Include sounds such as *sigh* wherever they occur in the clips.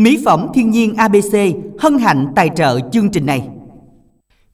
Mỹ phẩm thiên nhiên ABC hân hạnh tài trợ chương trình này.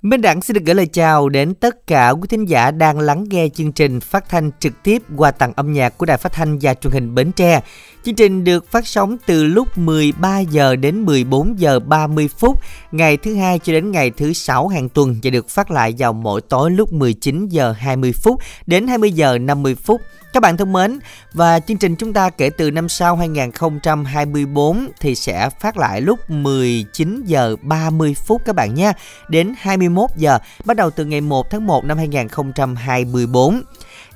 Minh Đẳng xin được gửi lời chào đến tất cả quý thính giả đang lắng nghe chương trình phát thanh trực tiếp qua tặng âm nhạc của Đài Phát thanh và Truyền hình Bến Tre. Chương trình được phát sóng từ lúc 13 giờ đến 14 giờ 30 phút, ngày thứ hai cho đến ngày thứ sáu hàng tuần và được phát lại vào mỗi tối lúc 19 giờ 20 phút đến 20 giờ 50 phút. Các bạn thân mến, và chương trình chúng ta kể từ năm sau 2024 thì sẽ phát lại lúc 19 giờ 30 phút các bạn nha, đến 21 giờ bắt đầu từ ngày 1 tháng 1 năm 2024.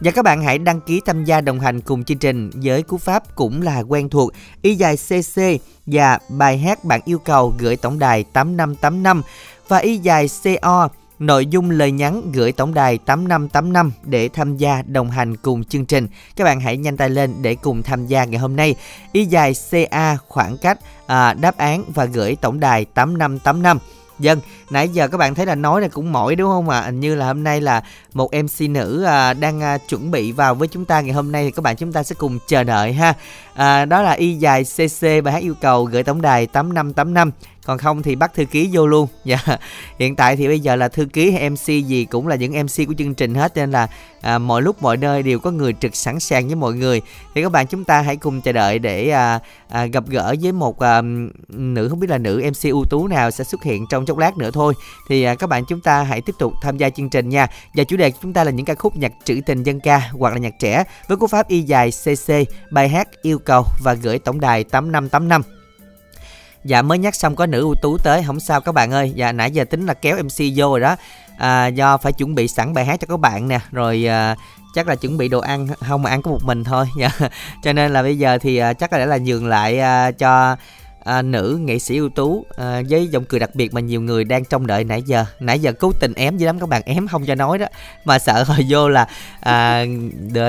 Và các bạn hãy đăng ký tham gia đồng hành cùng chương trình với cú pháp cũng là quen thuộc y dài CC và bài hát bạn yêu cầu gửi tổng đài 8585 và y dài CO nội dung lời nhắn gửi tổng đài 8585 để tham gia đồng hành cùng chương trình. Các bạn hãy nhanh tay lên để cùng tham gia ngày hôm nay. Y dài CA khoảng cách à, đáp án và gửi tổng đài 8585. Dân, vâng, nãy giờ các bạn thấy là nói là cũng mỏi đúng không ạ? À? Hình như là hôm nay là một MC nữ à, đang à, chuẩn bị vào với chúng ta ngày hôm nay thì các bạn chúng ta sẽ cùng chờ đợi ha. À, đó là y dài CC bài hát yêu cầu gửi tổng đài 8585 còn không thì bắt thư ký vô luôn. *laughs* Dạ. Hiện tại thì bây giờ là thư ký hay mc gì cũng là những mc của chương trình hết nên là à, mọi lúc mọi nơi đều có người trực sẵn sàng với mọi người. Thì các bạn chúng ta hãy cùng chờ đợi để à, à, gặp gỡ với một à, nữ không biết là nữ mc ưu tú nào sẽ xuất hiện trong chốc lát nữa thôi. Thì à, các bạn chúng ta hãy tiếp tục tham gia chương trình nha. Và chủ đề của chúng ta là những ca khúc nhạc trữ tình dân ca hoặc là nhạc trẻ với cú pháp y dài cc bài hát yêu cầu và gửi tổng đài 8585 Dạ mới nhắc xong có nữ ưu tú tới Không sao các bạn ơi. Dạ nãy giờ tính là kéo MC vô rồi đó. À, Do phải chuẩn bị sẵn bài hát cho các bạn nè. Rồi à, chắc là chuẩn bị đồ ăn Không mà ăn có một mình thôi. *laughs* Dạ. Cho nên là bây giờ thì à, chắc là để là nhường lại à, cho à, nữ nghệ sĩ ưu tú à, với giọng cười đặc biệt mà nhiều người đang trông đợi nãy giờ. Nãy giờ cố tình ém dữ lắm các bạn ém không cho nói đó. Mà sợ *laughs* hồi vô là à,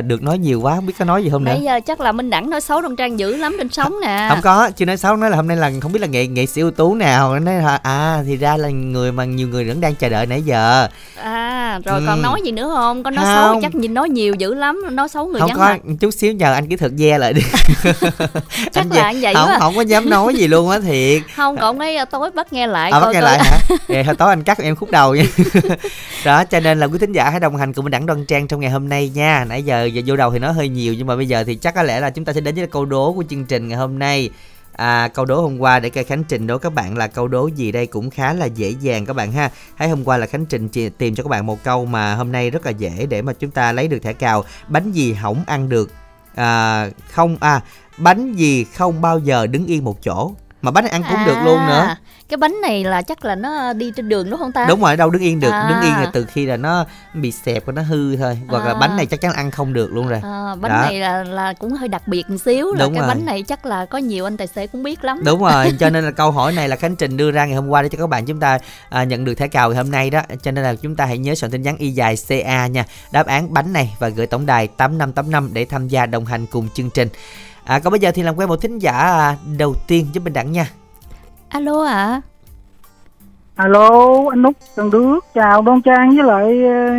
được nói nhiều quá không biết có nói gì không nữa. Nãy giờ chắc là minh đẳng nói xấu trong trang dữ lắm trên sóng nè. Không có chưa nói xấu nói là hôm nay là không biết là nghệ nghệ sĩ ưu tú nào. Nói là à thì ra là người mà nhiều người vẫn đang chờ đợi nãy giờ. À rồi ừ. còn nói gì nữa không? Có nói không. xấu chắc nhìn nói nhiều dữ lắm nói xấu người không có mặt. chút xíu nhờ anh kỹ thuật ve lại đi. *laughs* Chắc anh là anh vậy không, không có dám nói gì luôn á thiệt. Không còn mấy ờ, tối bắt nghe lại à, bắt nghe coi. lại hả? *laughs* Vậy thôi tối anh cắt em khúc đầu nha. *laughs* Đó cho nên là quý thính giả hãy đồng hành cùng với đẳng đoan trang trong ngày hôm nay nha. Nãy giờ giờ vô đầu thì nói hơi nhiều nhưng mà bây giờ thì chắc có lẽ là chúng ta sẽ đến với câu đố của chương trình ngày hôm nay. À, câu đố hôm qua để cây Khánh Trình đố các bạn là câu đố gì đây cũng khá là dễ dàng các bạn ha. Thấy hôm qua là Khánh Trình tìm cho các bạn một câu mà hôm nay rất là dễ để mà chúng ta lấy được thẻ cào. Bánh gì hỏng ăn được? À, không à bánh gì không bao giờ đứng yên một chỗ. Mà bánh này ăn cũng à, được luôn nữa. Cái bánh này là chắc là nó đi trên đường đúng không ta? Đúng rồi đâu đứng yên được. À. đứng yên là từ khi là nó bị xẹp và nó hư thôi. Hoặc à. là bánh này chắc chắn ăn không được luôn rồi. À, bánh Đó. này là là cũng hơi đặc biệt một xíu là đúng cái rồi. bánh này chắc là có nhiều anh tài xế cũng biết lắm. Đúng rồi *laughs* cho nên là câu hỏi này là khánh trình đưa ra ngày hôm qua để cho các bạn chúng ta à, nhận được thẻ cào ngày hôm nay đó. Cho nên là chúng ta hãy nhớ soạn tin nhắn y dài ca nha. Đáp án bánh này và gửi tổng đài tám năm tám năm để tham gia đồng hành cùng chương trình À, còn bây giờ thì làm quen một thính giả à, đầu tiên giúp mình đặng nha. Alo ạ. À? Alo, anh Út Trần Đức, chào Đoan Trang với lại ờ,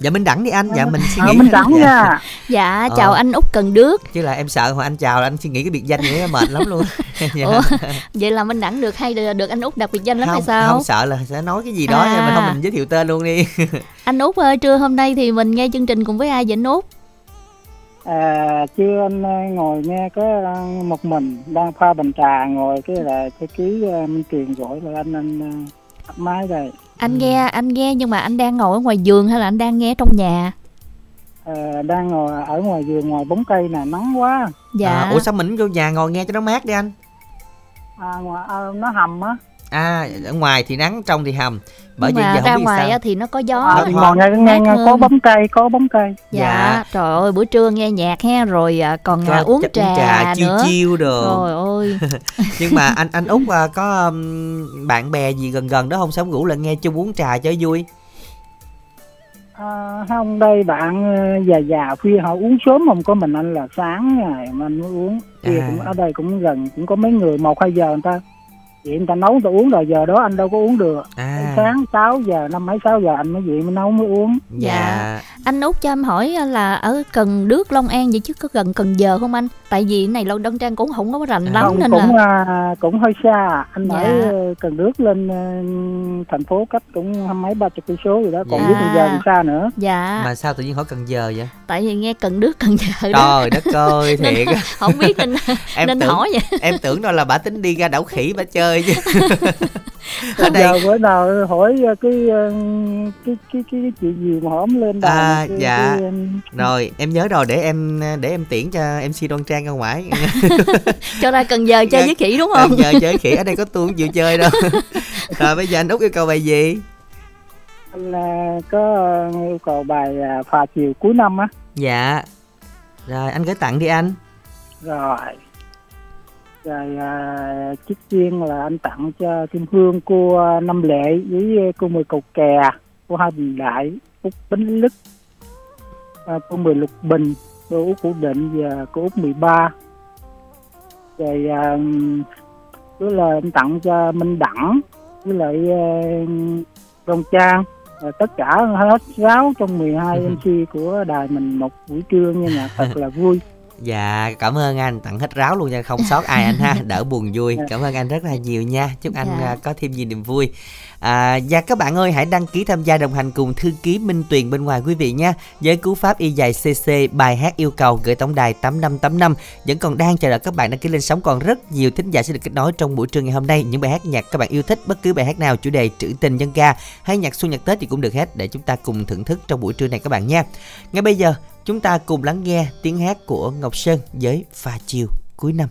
Dạ Minh Đẳng đi anh, dạ mình suy nghĩ. À, Minh *laughs* Đẳng nha. *laughs* dạ, chào ờ. anh Út Cần Đước. Chứ là em sợ hồi anh chào là anh suy nghĩ cái biệt danh này mệt lắm luôn. *laughs* dạ. Ủa, vậy là Minh Đẳng được hay được anh Út đặt biệt danh lắm không, hay sao? Không sợ là sẽ nói cái gì đó à. nhưng mà không mình giới thiệu tên luôn đi. anh Út ơi, trưa hôm nay thì mình nghe chương trình cùng với ai vậy anh Út? À chưa anh ngồi nghe ờ, một mình đang pha bình trà ngồi cái là cái ký ờ, minh truyền gọi là anh anh tắt máy đây. Anh nghe anh nghe nhưng mà anh đang ngồi ở ngoài giường hay là anh đang nghe trong nhà? À, đang ngồi ở ngoài giường ngoài bóng cây nè nắng quá. Dạ. À, ủa sao mình vô nhà ngồi nghe cho nó mát đi anh? À, ngoài, à, nó hầm á. À ở ngoài thì nắng trong thì hầm bởi vì giờ ra ngoài sao. thì nó có gió à, ngồi nghe, nghe, nghe có bóng cây có bóng cây. Dạ, dạ. trời ơi buổi trưa nghe nhạc ha rồi à, còn Có, uống trà, trà chiêu nữa. chiêu đồ. Trời ơi. *laughs* Nhưng mà anh anh út à, có um, bạn bè gì gần gần đó không? Sống ngủ là nghe chung uống trà cho vui. À, không đây bạn ờ, già già khuya họ uống sớm không? Có mình anh là sáng ngày mà anh mới uống. Khuya à. cũng ở đây cũng gần cũng có mấy người một hai giờ người ta vậy người ta nấu người ta uống rồi giờ đó anh đâu có uống được. À. sáng 6 giờ năm mấy 6 giờ anh mới dậy mới nấu mới uống. Dạ. dạ. Anh út cho em hỏi là ở cần đước long an vậy chứ có gần cần giờ không anh? Tại vì này lâu đông trang cũng không có rành lắm không, nên cũng, là à, cũng hơi xa. Anh dạ. ở cần đước lên uh, thành phố cách cũng hai mấy ba chục cây số rồi đó còn dạ. biết cần giờ thì xa nữa. Dạ. Mà sao tự nhiên hỏi cần giờ vậy? Tại vì nghe cần đước cần giờ đó. Trời đất ơi thiệt *laughs* không biết nên em nên tưởng, hỏi vậy. em tưởng đâu là bà tính đi ra đảo khỉ bà chơi chứ *laughs* ở đây. giờ bữa nào hỏi ờ, cái ờ, cái cái cái, cái chuyện gì mà hổm lên đài à cái, dạ. cái, rồi em nhớ rồi để em để em tiễn cho mc đoan trang ra ngoài. *laughs* Cho ra cần giờ chơi dạ, với khỉ đúng không? Cần giờ chơi khỉ ở đây có tôi không chịu chơi đâu. *laughs* Rồi bây giờ anh út yêu cầu bài gì? Anh có yêu cầu bài phà chiều cuối năm á. Dạ. Rồi anh gửi tặng đi anh. Rồi rồi à, chiếc chiên là anh tặng cho kim hương cô năm lệ với cô mười cầu kè cô hai bình đại út bánh lức à, cô mười lục bình cô út cụ định và cô út mười ba. Rồi à, đó là anh tặng cho minh đẳng với lại uh, Đông Trang. Và tất cả hết giáo trong 12 *laughs* MC của đài mình một buổi trưa nha nhạc thật là vui dạ cảm ơn anh tặng hết ráo luôn nha không sót ai anh ha *laughs* đỡ buồn vui dạ. cảm ơn anh rất là nhiều nha chúc anh dạ. À, có thêm nhiều niềm vui À, và các bạn ơi hãy đăng ký tham gia đồng hành cùng thư ký Minh Tuyền bên ngoài quý vị nha. Với cú pháp y dài CC bài hát yêu cầu gửi tổng đài 8585 vẫn còn đang chờ đợi các bạn đăng ký lên sóng còn rất nhiều thính giả sẽ được kết nối trong buổi trưa ngày hôm nay. Những bài hát nhạc các bạn yêu thích bất cứ bài hát nào chủ đề trữ tình dân ca hay nhạc xuân nhạc Tết thì cũng được hết để chúng ta cùng thưởng thức trong buổi trưa này các bạn nha. Ngay bây giờ chúng ta cùng lắng nghe tiếng hát của Ngọc Sơn với pha chiều cuối năm.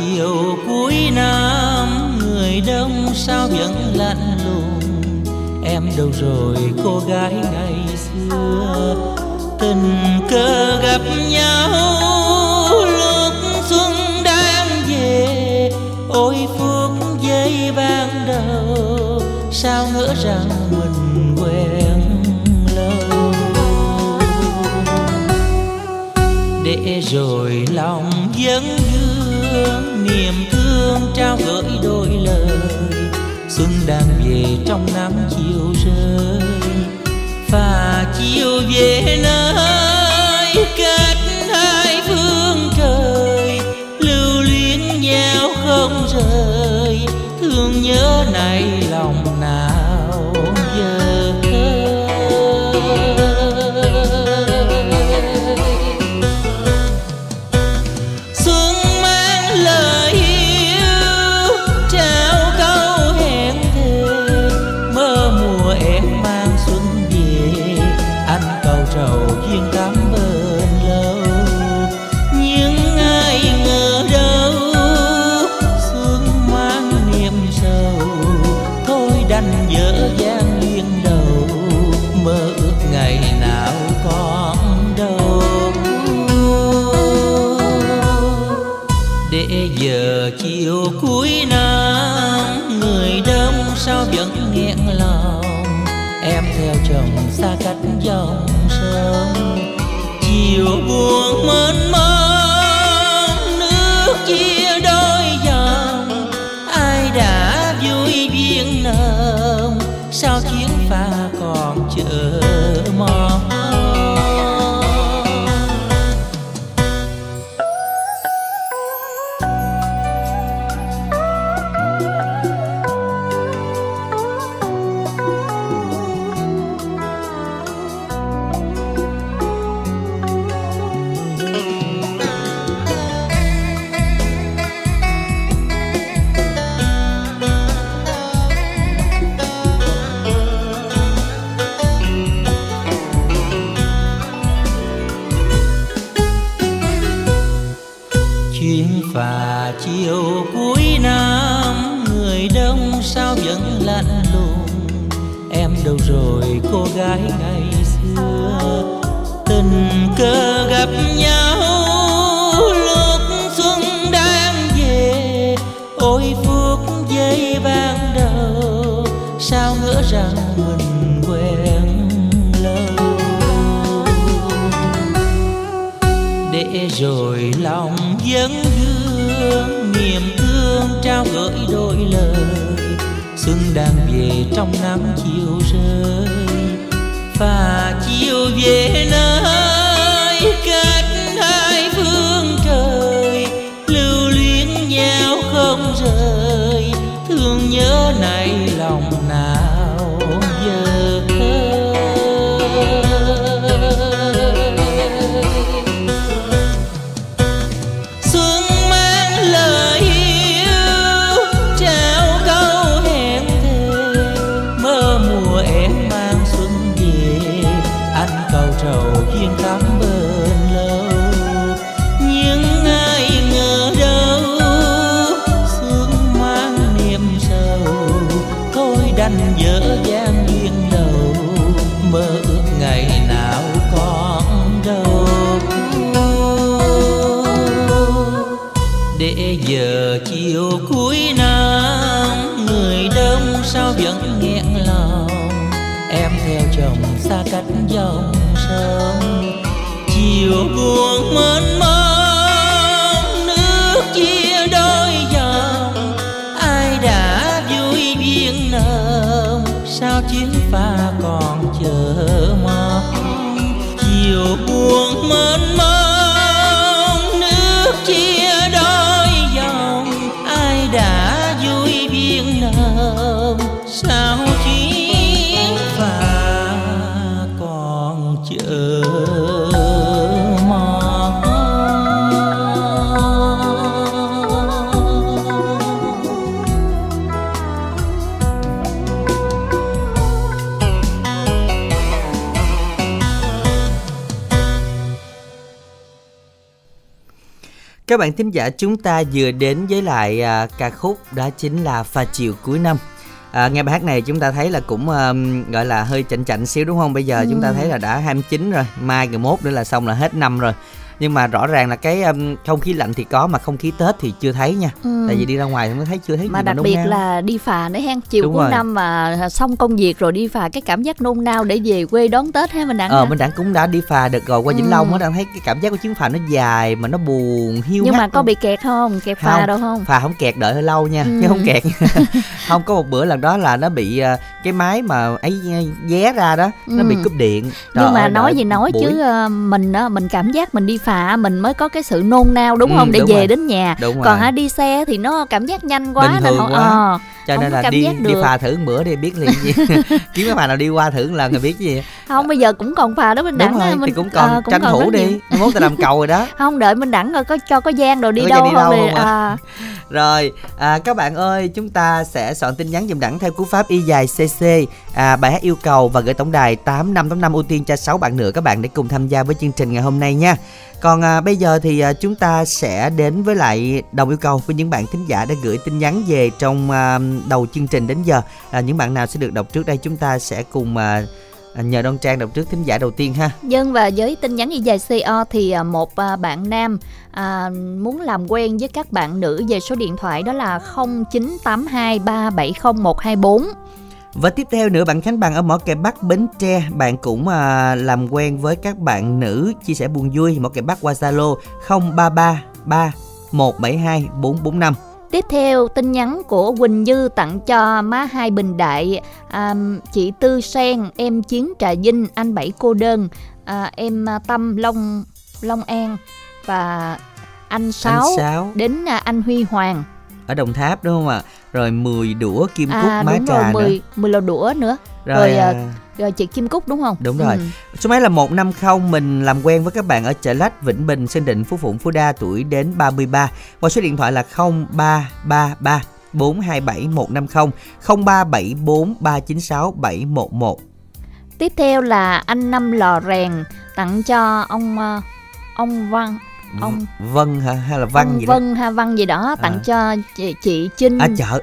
Chiều cuối năm, người đông sao vẫn lạnh lùng. Em đâu rồi, cô gái ngày xưa? Tình cờ gặp nhau, lúc xuân đang về. Ôi, phút giây ban đầu, sao ngỡ rằng mình quen lâu. Để rồi lòng vẫn như thương trao gửi đôi lời. Xuân đang về trong nắng chiều rơi, và chiều về nơi cách hai phương trời, lưu luyến nhau không rời. Thương nhớ này lòng buồn mênh để giờ chiều cuối năm, người đông sao vẫn nghẹn lòng. Em theo chồng xa cách dòng sông, chiều buồn mênh mông. Các bạn thính giả chúng ta vừa đến với lại à, ca khúc đó chính là Pha chiều cuối năm. À, nghe bài hát này chúng ta thấy là cũng um, gọi là hơi chạnh chạnh xíu đúng không? Bây giờ chúng ta thấy là đã 29 rồi, mai ngày mốt nữa là xong là hết năm rồi. Nhưng mà rõ ràng là cái um, không khí lạnh thì có mà không khí Tết thì chưa thấy nha. Ừ. Tại vì đi ra ngoài không có thấy chưa thấy mà gì đặc nôn biệt nao. là đi phà nữa hen chiều Đúng cuối rồi. năm mà xong công việc rồi đi phà cái cảm giác nôn nao để về quê đón tết ha mình đặng Ờ mình đã cũng đã đi phà được rồi qua Vĩnh Ừ. Long á đang thấy cái cảm giác của chuyến phà nó dài mà nó buồn hiu nhưng mà có luôn. bị kẹt không kẹt phà Không. đâu không phà không kẹt đợi hơi lâu nha Ừ. chứ không kẹt *laughs* *laughs* không có một bữa lần đó là nó bị ờ, cái máy mà ấy vé ra đó nó Ừ. bị cúp điện Trời nhưng mà ơi, nói gì nói buổi. chứ ờ, mình á, mình cảm giác mình đi phà mình mới có cái sự nôn nao đúng Ừ, không để đúng về rồi. đến nhà đúng rồi còn hả đi xe thì nó cảm giác nhanh quá Bình nên không quá. ờ cho không nên là đi đi được. phà thử bữa đi biết liền gì. *laughs* Kiếm cái phà nào đi qua thử lần rồi biết gì. Không bây giờ cũng còn phà đó mình đúng đẳng rồi á, thì mình cũng còn ờ, tranh còn thủ đi. mốt ta làm cầu rồi đó. *laughs* Không đợi mình đẳng rồi có cho có gian rồi đi đâu đi không đâu thì không ạ? à, *laughs* Rồi, à, các bạn ơi, chúng ta sẽ soạn tin nhắn dùm đẳng theo cú pháp y dài CC, à, bài hát yêu cầu và gửi tổng đài 8585 ưu tiên cho 6 bạn nữa các bạn để cùng tham gia với chương trình ngày hôm nay nha. Còn à, bây giờ thì à, chúng ta sẽ đến với lại đồng yêu cầu với những bạn thính giả đã gửi tin nhắn về trong à, đầu chương trình đến giờ. À, những bạn nào sẽ được đọc trước đây chúng ta sẽ cùng à, à, nhờ Đoan Trang đọc trước thính giả đầu tiên ha. Dân và với tin nhắn y dài CO thì à, một à, bạn nam à, muốn làm quen với các bạn nữ về số điện thoại đó là 0982370124. Và tiếp theo nữa bạn Khánh Bằng ở Mỏ Kè Bắc Bến Tre Bạn cũng à, làm quen với các bạn nữ Chia sẻ buồn vui Mỏ Kè Bắc qua Zalo 0333 172 445 Tiếp theo tin nhắn của Quỳnh Dư tặng cho má hai Bình Đại, à, chị Tư Sen, em Chiến Trà Vinh, anh Bảy Cô Đơn, à, em à, Tâm Long Long An và anh Sáu. Anh Sáu. Đến à, anh Huy Hoàng. Ở Đồng Tháp đúng không ạ Rồi 10 đũa kim cúc À má đúng trà rồi, nữa 10, 10 lò đũa nữa. Rồi, rồi, à, à, Rồi chị Kim Cúc đúng không? Đúng rồi. Ừ. Số máy là 150 Mình làm quen với các bạn ở Chợ Lách, Vĩnh Bình, Sơn Định, Phú Phụng, Phú Đa Tuổi đến 33 Qua số điện thoại là 0333 427 150 0374 396 711 Tiếp theo là anh Năm Lò Rèn tặng cho ông ờ, ông Văn ông Vân hả? Hay là Văn ông gì đó? Vân ha Văn gì đó tặng À. cho chị, chị Trinh. À chợ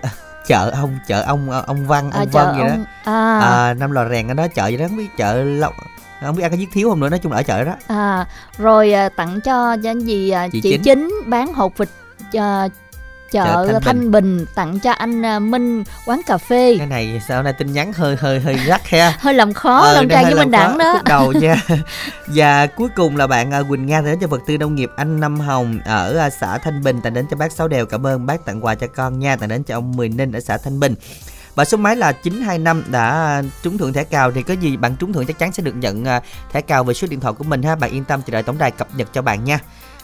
chợ ông chợ ông ông Văn À, ông chợ Vân gì đó. ông à, à, năm lò rèn ở đó chợ gì đó không biết chợ lâu không biết ăn cái giết thiếu không nữa nói chung là ở chợ đó à, rồi à, tặng cho cho gì à, Chị chị, Chính. chính bán hột vịt à, chợ Thanh Thanh, Bình. tặng cho anh à, Minh quán cà phê. Cái này sao nay tin nhắn hơi hơi hơi rắc ha? *laughs* Hơi làm khó Ờ, lòng đây trang với Minh Đẳng đó. khúc đầu nha. *laughs* Và cuối cùng là bạn à, Quỳnh Nga đến cho vật tư nông nghiệp anh Năm Hồng ở à, xã Thanh Bình. Tặng đến cho bác Sáu Đèo cảm ơn bác tặng quà cho con nha. Tặng đến cho ông Mười Ninh ở xã Thanh Bình. Và số máy là 925 đã trúng thưởng thẻ cào. Thì có gì bạn trúng thưởng chắc chắn sẽ được nhận thẻ cào về số điện thoại của mình ha. Bạn yên tâm chờ đợi tổng đài cập nhật cho bạn nha.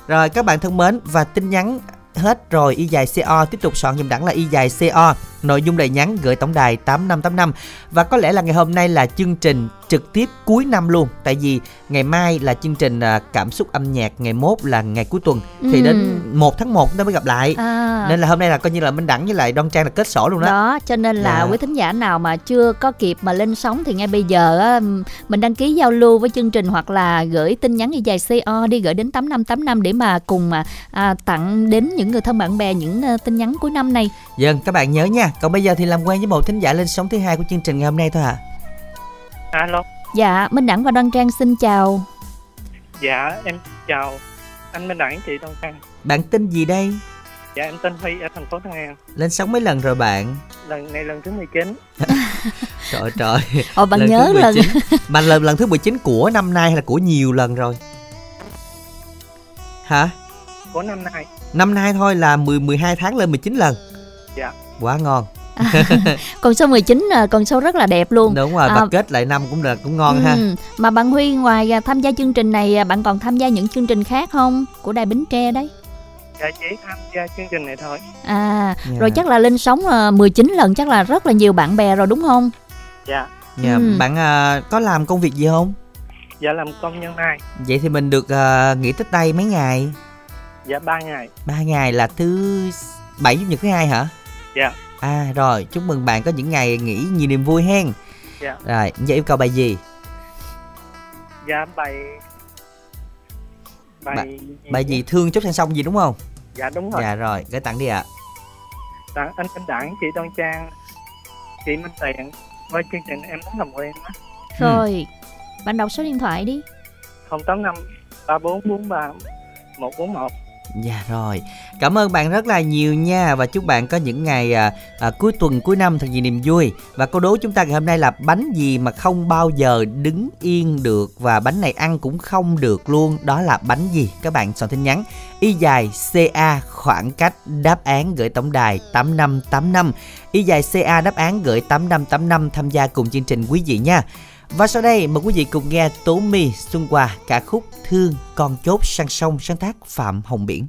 Rồi các bạn thân mến và tin nhắn hết rồi. Y dài CO tiếp tục soạn dùm đẳng là y dài CO nội dung đầy nhắn gửi tổng đài 8585 và có lẽ là ngày hôm nay là chương trình trực tiếp cuối năm luôn. Tại vì ngày mai là chương trình à, cảm xúc âm nhạc ngày mốt là ngày cuối tuần. Thì Ừ. đến 1 tháng 1 chúng ta mới gặp lại. À, nên là hôm nay là coi như là Minh Đẳng với lại Đoan Trang là kết sổ luôn đó, đó cho nên là Dạ. quý thính giả nào mà chưa có kịp mà lên sóng thì ngay bây giờ á, mình đăng ký giao lưu với chương trình hoặc là gửi tin nhắn y dài CO đi gửi đến 8585 để mà cùng mà à, tặng đến những người thân bạn bè những ờ, tin nhắn cuối năm này. Vâng, các bạn nhớ nha. Còn bây giờ thì làm quen với một thính giả lên sóng thứ hai của chương trình ngày hôm nay thôi ạ. alo dạ Minh Đẳng và Đoan Trang xin chào dạ em chào anh Minh Đẳng chị Đông Khang Bạn tên gì đây? dạ em tên Huy ở thành phố Tân An Lên sóng mấy lần rồi bạn? lần này lần thứ 19 *laughs* Trời trời. Ồ bạn lần nhớ lần 19. *laughs* Mà lần lần thứ 19 của năm nay hay là của nhiều lần rồi? Hả? của năm nay Năm nay thôi là 10 12 tháng lên 19 lần. Dạ. Quá ngon. *laughs* con số 19 là con số rất là đẹp luôn Đúng rồi, À, và kết lại năm cũng là cũng ngon ha. Ừ, Mà bạn Huy ngoài à, tham gia chương trình này à, bạn còn tham gia những chương trình khác không của đài Bến Tre đấy dạ chỉ tham gia chương trình này thôi à Dạ. rồi chắc là lên sóng à, 19 lần chắc là rất là nhiều bạn bè rồi đúng không dạ Dạ, Ừ. bạn à, có làm công việc gì không? dạ làm công nhân mai Vậy thì mình được à, nghỉ Tết Tây mấy ngày? dạ ba ngày ba ngày là thứ bảy chủ nhật thứ hai hả Dạ. à rồi chúc mừng bạn có những ngày nghỉ nhiều niềm vui hen. Dạ. rồi giờ yêu cầu bài gì? Dạ bài bài Bài- bài gì? Thương chốt sang sông gì đúng không? Dạ đúng rồi. Dạ rồi gửi tặng đi ạ. Tặng anh Minh Đẳng chị Đoan Trang chị Minh Tiền qua chương trình em muốn làm quen á. Ừ. rồi bạn đọc số điện thoại đi. 085 3443 141 dạ rồi. Cảm ơn bạn rất là nhiều nha. Và chúc bạn có những ngày à, à, cuối tuần cuối năm thật nhiều niềm vui. Và câu đố chúng ta ngày hôm nay là bánh gì mà không bao giờ đứng yên được và bánh này ăn cũng không được luôn? Đó là bánh gì? Các bạn soạn tin nhắn. Y dài ca khoảng cách đáp án gửi tổng đài 8585 y dài ca đáp án gửi 8585 tham gia cùng chương trình quý vị nha và sau đây, mời quý vị cùng nghe Tố My Xuân Hòa ca khúc Thương con chốt sang sông, sáng tác Phạm Hồng Biển.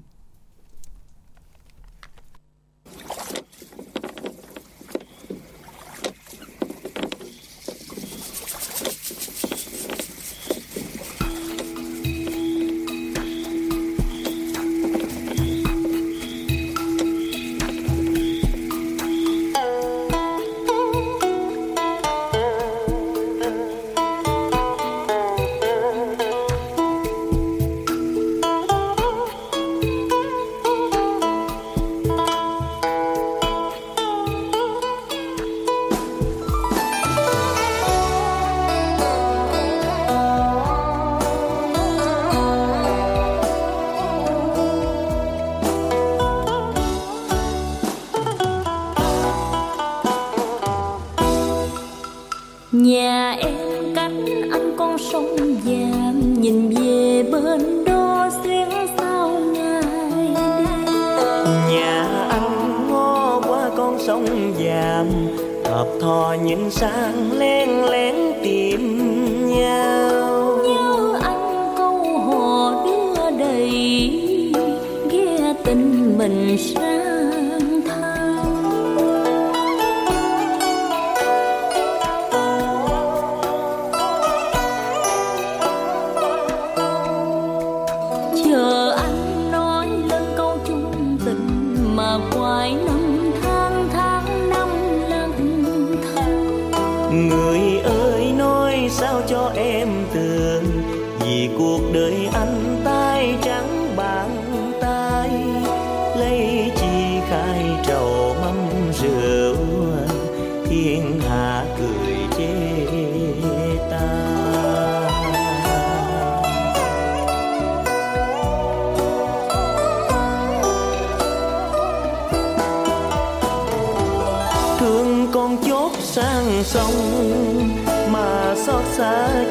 Sang sông mà xót xa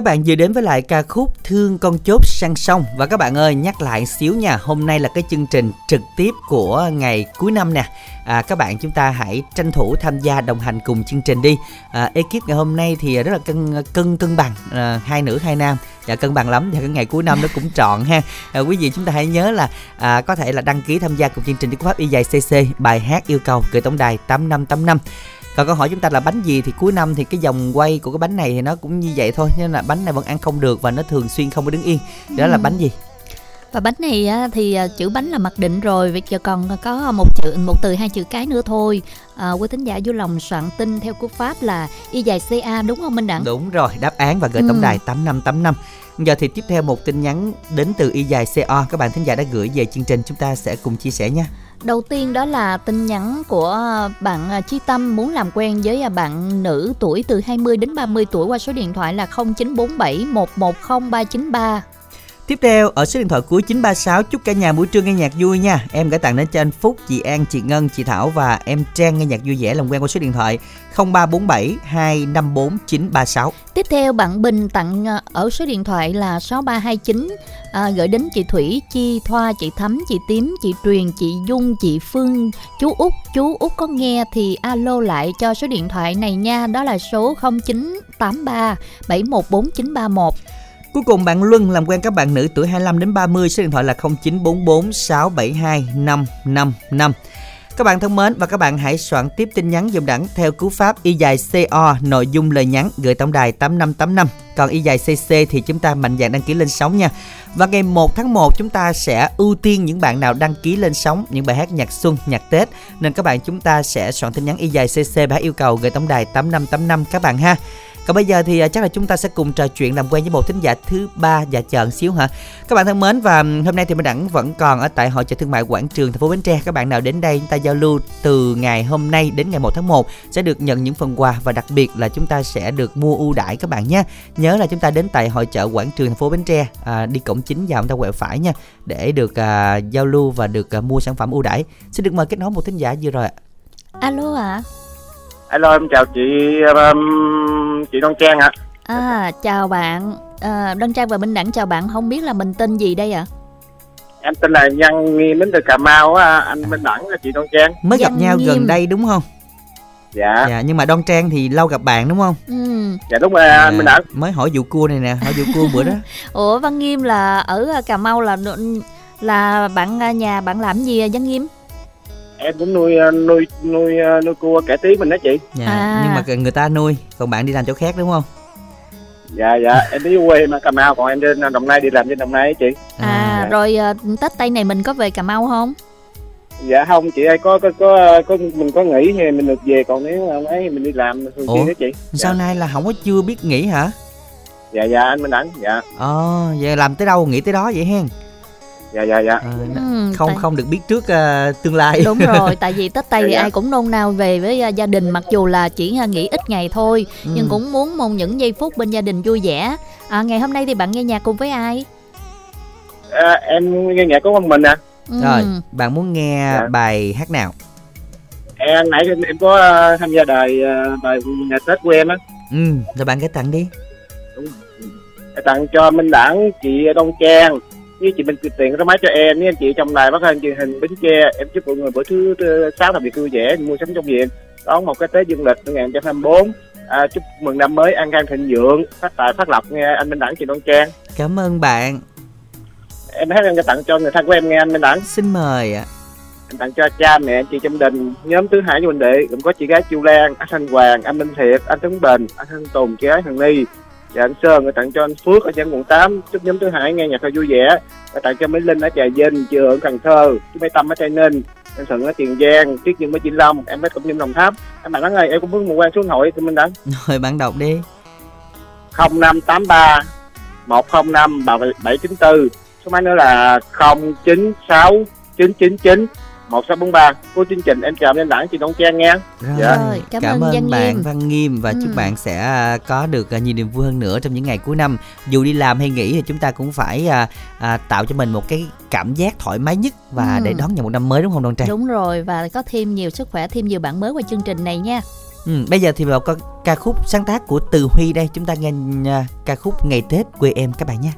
Các bạn vừa đến với lại ca khúc Thương con chốt sang sông. Và các bạn ơi nhắc lại xíu nha hôm nay là cái chương trình trực tiếp của ngày cuối năm nè. À, các bạn chúng ta hãy tranh thủ tham gia đồng hành cùng chương trình đi. À, ekip ngày hôm nay thì rất là cân cân cân bằng à, hai nữ hai nam. Và cân bằng lắm và cái ngày cuối năm nó cũng trọn ha. À, quý vị chúng ta hãy nhớ là à, có thể là đăng ký tham gia cùng chương trình của pháp y dài cc bài hát yêu cầu gửi tổng đài tám năm tám năm còn câu hỏi chúng ta là bánh gì thì cuối năm thì cái vòng quay của cái bánh này thì nó cũng như vậy thôi nên là bánh này vẫn ăn không được và nó thường xuyên không có đứng yên đó là bánh gì Và bánh này á, thì à, chữ bánh là mặc định rồi, bây giờ còn có một chữ một từ hai chữ cái nữa thôi. À, quý thính giả vui lòng soạn tin theo cú pháp là y dài ca đúng không Minh Đẳng? đúng rồi đáp án và gửi tổng Ừ. đài tám năm tám năm giờ thì tiếp theo một tin nhắn đến từ y dài co các bạn thính giả đã gửi về chương trình chúng ta sẽ cùng chia sẻ nha Đầu tiên đó là tin nhắn của ờ, bạn ờ, Chi Tâm muốn làm quen với ờ, bạn nữ tuổi từ 20 đến 30 tuổi qua số điện thoại là 0947 110 393. Tiếp theo ở số điện thoại cuối 936 chúc cả nhà buổi trưa nghe nhạc vui nha. Em gửi tặng đến cho anh Phúc, chị An, chị Ngân, chị Thảo và em Trang nghe nhạc vui vẻ làm quen qua số điện thoại 0347 254 936. Tiếp theo bạn Bình tặng ờ, ở số điện thoại là 6329 à, ờ, gửi đến chị Thủy, Chi, Thoa, chị Thắm, chị Tím, chị Truyền, chị Dung, chị Phương, chú Út, chú Út có nghe thì alo lại cho số điện thoại này nha, đó là số 0983 714931. Cuối cùng bạn Luân làm quen các bạn nữ tuổi 25 đến 30 số điện thoại là 0944 672 555. Các bạn thân mến và các bạn hãy soạn tiếp tin nhắn dùng đẳng theo cú pháp y dài CO nội dung lời nhắn gửi tổng đài 8585. Còn y dài CC thì chúng ta mạnh dạn đăng ký lên sóng nha. Và ngày 1 tháng 1 chúng ta sẽ ưu tiên những bạn nào đăng ký lên sóng những bài hát nhạc xuân, nhạc Tết nên các bạn chúng ta sẽ soạn tin nhắn y dài CC bài yêu cầu gửi tổng đài 8585 các bạn ha. Còn bây giờ thì à, chắc là chúng ta sẽ cùng trò chuyện làm quen với một thính giả thứ ba và chờ một xíu hả? Các bạn thân mến và hôm nay thì Minh Đẳng vẫn còn ở tại hội chợ thương mại Quảng Trường thành phố Bến Tre. Các bạn nào đến đây chúng ta giao lưu từ ngày hôm nay đến ngày 1 tháng 1 sẽ được nhận những phần quà và đặc biệt là chúng ta sẽ được mua ưu đãi các bạn nhé. Nhớ là chúng ta đến tại hội chợ Quảng Trường thành phố Bến Tre à, đi cổng chính vào chúng ta quẹo phải nha để được à, giao lưu và được à, mua sản phẩm ưu đãi. Xin được mời kết nối một thính giả vừa rồi ạ. alo ạ Alo em chào chị um, chị Đoan Trang ạ. à chào bạn à, Đăng Trang và Minh Đẳng chào bạn không biết là mình tên gì đây ạ Em tên là Nhân Nghi đến từ Cà Mau á, anh Minh Đẳng và chị Đoan Trang. Mới gặp Văn nhau Nghiêm. gần đây đúng không? Dạ, Dạ nhưng mà Đoan Trang thì lâu gặp bạn đúng không? ừ. dạ đúng rồi anh Minh Đẳng. mới hỏi vụ cua này nè, hỏi vụ cua bữa đó. *laughs* ủa Văn Nghiêm là ở à, Cà Mau là là bạn à, nhà bạn làm gì à, Văn Nghiêm Em cũng nuôi nuôi nuôi nuôi cua kẻ tí mình đó chị. Dạ, À. nhưng mà người ta nuôi, còn bạn đi làm chỗ khác đúng không? Dạ dạ, em đi quê mà Cà Mau còn em trên Đồng Nai đi làm trên Đồng Nai chị. à, dạ. rồi à, Tết Tây này mình có về Cà Mau không Dạ không chị ơi có có có, có mình có nghỉ thì mình được về còn nếu mà ấy mình đi làm thường xuyên đó chị. Sao nay là không có chưa biết nghỉ hả? Dạ dạ anh Minh Đẳng. Dạ Ờ, vậy làm tới đâu nghỉ tới đó vậy hen? Dạ dạ dạ. Ờ, ừ, không tại- không được biết trước ờ, tương lai. đúng *laughs* rồi tại vì Tết Tây thì Dạ, dạ. ai cũng nôn nao về với à, gia đình mặc dù là chỉ à, nghỉ ít ngày thôi Ừ. nhưng cũng muốn một những giây phút bên gia đình vui vẻ à, ngày hôm nay thì bạn nghe nhạc cùng với ai À, em nghe nhạc của con mình à. ừ. Rồi, bạn muốn nghe Dạ. bài hát nào? Em nãy em, em có ờ, tham gia đời ờ, bài ngày Tết của em á. Ừ, rồi bạn cái tặng đi. tặng cho Minh Đẳng chị Đông Trang với chị Minh tiền cái máy cho em với anh chị trong đài phát thanh truyền hình Bến Tre em chúc mọi người bữa thứ sáu làm việc vui vẻ mua sắm trong viện. Đón một cái Tết dương lịch 2024 à, chúc mừng năm mới an khang thịnh vượng phát tài phát lộc nghe anh Minh Đẳng chị Đông Trang. Cảm ơn bạn. em hát em tặng cho người thân của em nghe anh Minh Đẳng. Xin mời ạ. em tặng cho cha mẹ anh chị trong đình nhóm thứ hải huynh đệ gồm có chị gái Chu Lan anh Thanh Hoàng anh Minh Thiệt anh Tấn Bình anh Thanh Tùng chị gái Hằng Ly và anh Sơn người tặng cho anh Phước ở chân quận 8 chúc nhóm thứ hải nghe nhạc thật vui vẻ. Và tặng cho Mỹ Linh ở Trà Vinh chị Hưởng Cần Thơ chú Mỹ Tâm ở Tây Ninh anh Thuận ở Tiền Giang Triết Dương ở Vĩnh Long em Bách cũng như Đồng Tháp. Em bạn nói ơi em cũng muốn một quan số hội thì mình đánh. *laughs* Rồi bạn đọc đi. 0583 105 794 số máy nữa là 096 999 1643 cô chương trình em chào em đẳng chị Đông Trang nghe Rồi, Dạ. Rồi, cảm ơn Văn bạn Nghiêm. Văn Nghiêm và chúc Ừ. bạn sẽ à, có được à, nhiều niềm vui hơn nữa trong những ngày cuối năm. Dù đi làm hay nghỉ thì chúng ta cũng phải à, à, tạo cho mình một cái cảm giác thoải mái nhất và Ừ. để đón nhận một năm mới đúng không Đoan Trang? đúng rồi và có thêm nhiều sức khỏe thêm nhiều bạn mới qua chương trình này nha Ừ, bây giờ thì vào có ca khúc sáng tác của Từ Huy đây chúng ta nghe à, ca khúc Ngày Tết quê em các bạn nha.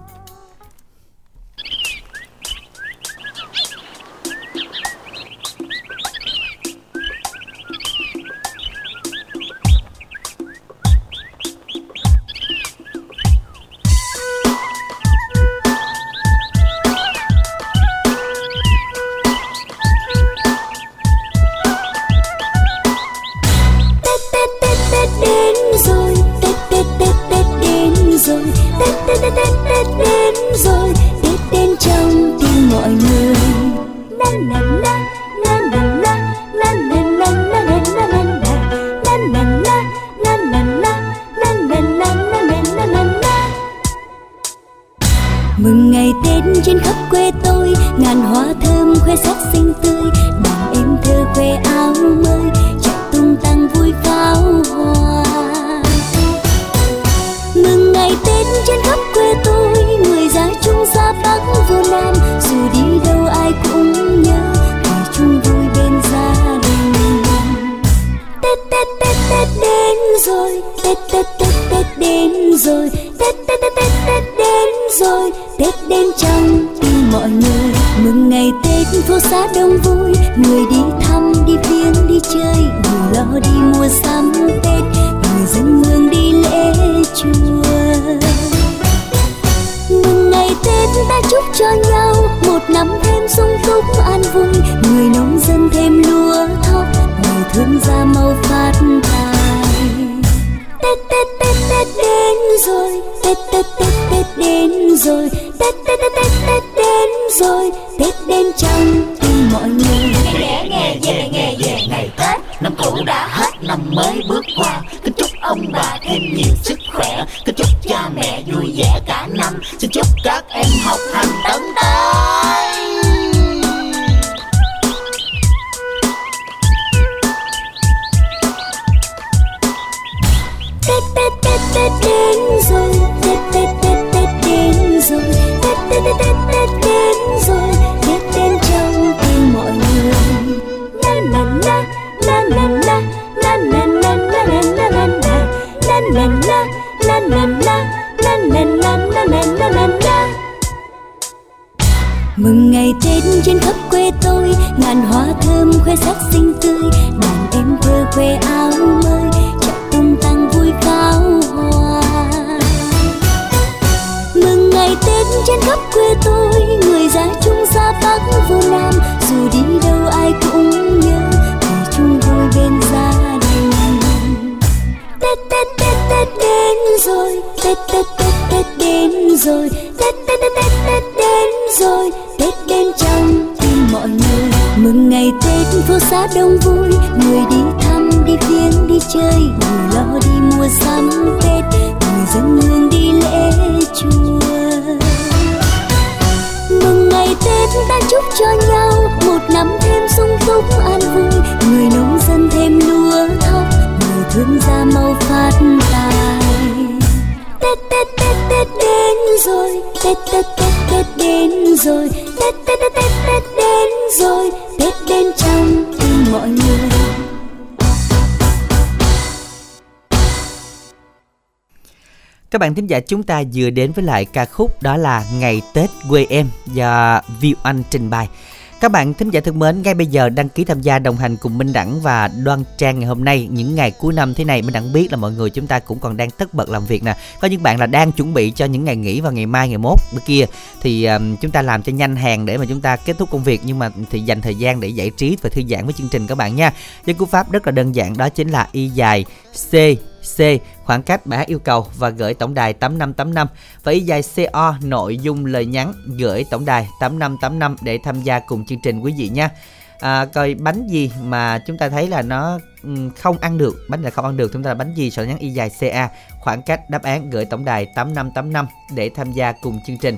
Trong tim mọi người mừng ngày tết, phố xá đông vui. Người đi thăm, đi viếng, đi chơi. Người lo đi mua sắm tết. Người dân hương đi lễ chùa mừng ngày tết ta chúc cho nhau. Một năm thêm sung túc, an vui. Người nông dân thêm lúa thóc. Người thương gia mau phát tài tết tết tết tết đến rồi tết tết tết tết đến rồi tết tết tết tết tết đến rồi tết đến trong tim mọi người Các bạn thính giả, chúng ta vừa đến với lại ca khúc đó là Ngày Tết quê em do Viu Anh trình bày. Các bạn thính giả thân mến, ngay bây giờ đăng ký tham gia đồng hành cùng Minh Đẳng và Đoan Trang ngày hôm nay, những ngày cuối năm thế này Minh Đẳng biết là mọi người chúng ta cũng còn đang tất bật làm việc nè. Có những bạn là đang chuẩn bị cho những ngày nghỉ vào ngày mai ngày mốt bữa kia thì um, chúng ta làm cho nhanh hàng để mà chúng ta kết thúc công việc nhưng mà thì dành thời gian để giải trí và thư giãn với chương trình các bạn nha. Với cú pháp rất là đơn giản đó chính là y dài C C khoảng cách bài hát yêu cầu và gửi tổng đài 8585 và y dài CO nội dung lời nhắn gửi tổng đài 8585 để tham gia cùng chương trình quý vị nha. À, coi bánh gì mà chúng ta thấy là nó ừ, không ăn được bánh là không ăn được chúng ta là bánh gì sợ nhắn y dài CA khoảng cách đáp án gửi tổng đài 8585 để tham gia cùng chương trình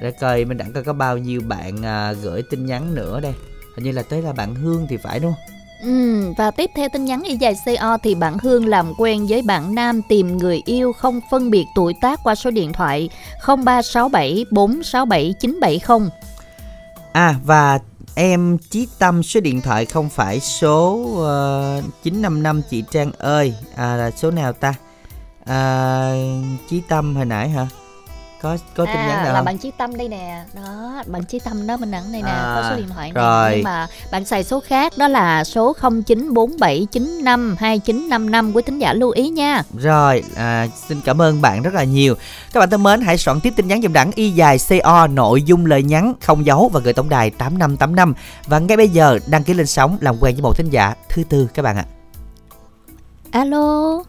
để coi mình đẳng coi có bao nhiêu bạn à, gửi tin nhắn nữa đây hình như là tới là bạn Hương thì phải đúng không? Ừ, và tiếp theo tin nhắn y dài CO thì bạn Hương làm quen với bạn Nam tìm người yêu không phân biệt tuổi tác qua số điện thoại 0367 467 970. À và em Chí Tâm số điện thoại không phải số ờ, uh, 955 chị Trang ơi. À, là số nào ta? À, Chí Tâm hồi nãy hả? Có có tin nhắn à, nào là không? bạn Chí Tâm đây nè đó bạn Chí Tâm đó mình đẳng đây nè À, có số điện thoại này rồi. nhưng mà bạn xài số khác đó là số 0947952955 quý thính giả lưu ý nha Rồi, à, xin cảm ơn bạn rất là nhiều. Các bạn thân mến, hãy soạn tiếp tin nhắn dùm đẳng y dài CO nội dung lời nhắn không dấu và gửi tổng đài 8585 và ngay bây giờ đăng ký lên sóng làm quen với một thính giả thứ tư các bạn ạ. alo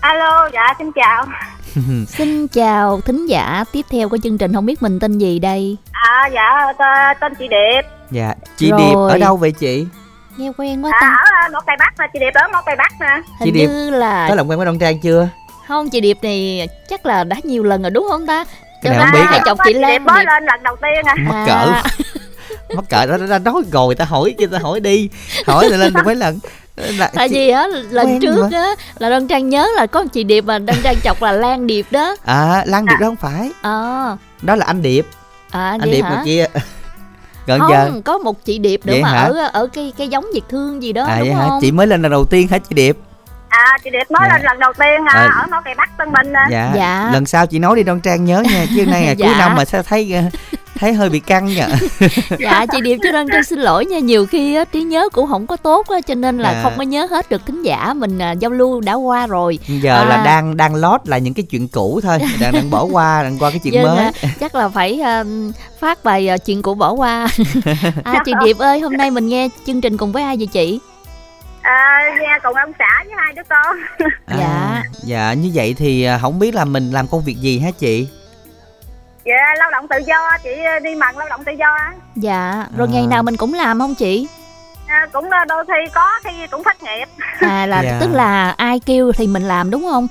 Alo, dạ xin chào. *laughs* xin chào thính giả tiếp theo của chương trình không biết mình tên gì đây À dạ t- tên chị Điệp. Dạ, chị Rồi. Điệp ở đâu vậy chị? nghe quen quá À, ta ở Mỏ Cây Bắc nè, chị Điệp ở Mỏ Cây Bắc nè. chị hình Điệp như là Có làm quen với Đông Trang chưa? không chị điệp này chắc là đã nhiều lần rồi đúng không ta Cái này Cho không biết hai à. chồng chị Điệp Lan mới Điệp- lên lần đầu tiên à. Mắc cỡ. *laughs* Mắc cỡ đó đã nói rồi ta hỏi chứ ta hỏi đi. Hỏi rồi lên được mấy lần. Là, tại chị- vì á lần quen trước mà. á là đơn trang nhớ là có một chị điệp mà đơn trang chọc là lan điệp đó À, Lan Điệp đó không phải. ờ Đó là anh Điệp. à, Anh Điệp hả ngoài kia. *laughs* Gần không giờ. có một chị điệp nữa Vậy mà hả? ở ở cái cái giống việt thương gì đó À đúng vậy hả? không Chị mới lên lần đầu tiên hả chị Điệp? À chị Điệp mới Dạ. lên lần đầu tiên à, Ờ. ở Mỏ Cây Bắc Tân Bình nè. Dạ. Dạ. Lần sau chị nói đi Đoan Trang nhớ nha, chứ nay ngày *laughs* cuối Dạ. năm mà sao thấy ờ, thấy hơi bị căng nha. *laughs* dạ chị điệp cho đơn trang xin lỗi nha nhiều khi á, trí nhớ cũng không có tốt á cho nên là Dạ. không có nhớ hết được thính giả mình à, giao lưu đã qua rồi Giờ là À. đang đang lót là những cái chuyện cũ thôi, *laughs* đang đang bỏ qua, đang qua cái chuyện Vâng mới. ạ, chắc là phải à, phát bài à, chuyện cũ bỏ qua *laughs* à, chị điệp ơi hôm nay mình nghe chương trình cùng với ai vậy chị À, nghe cùng ông xã với hai đứa con. Dạ. Dạ như vậy thì à, không biết là mình làm công việc gì hả chị? Dạ lao động tự do, chị đi mần lao động tự do á. dạ rồi À. ngày nào mình cũng làm không chị À, cũng ờ, đôi khi có khi cũng thất nghiệp. à là Dạ. tức là ai kêu thì mình làm đúng không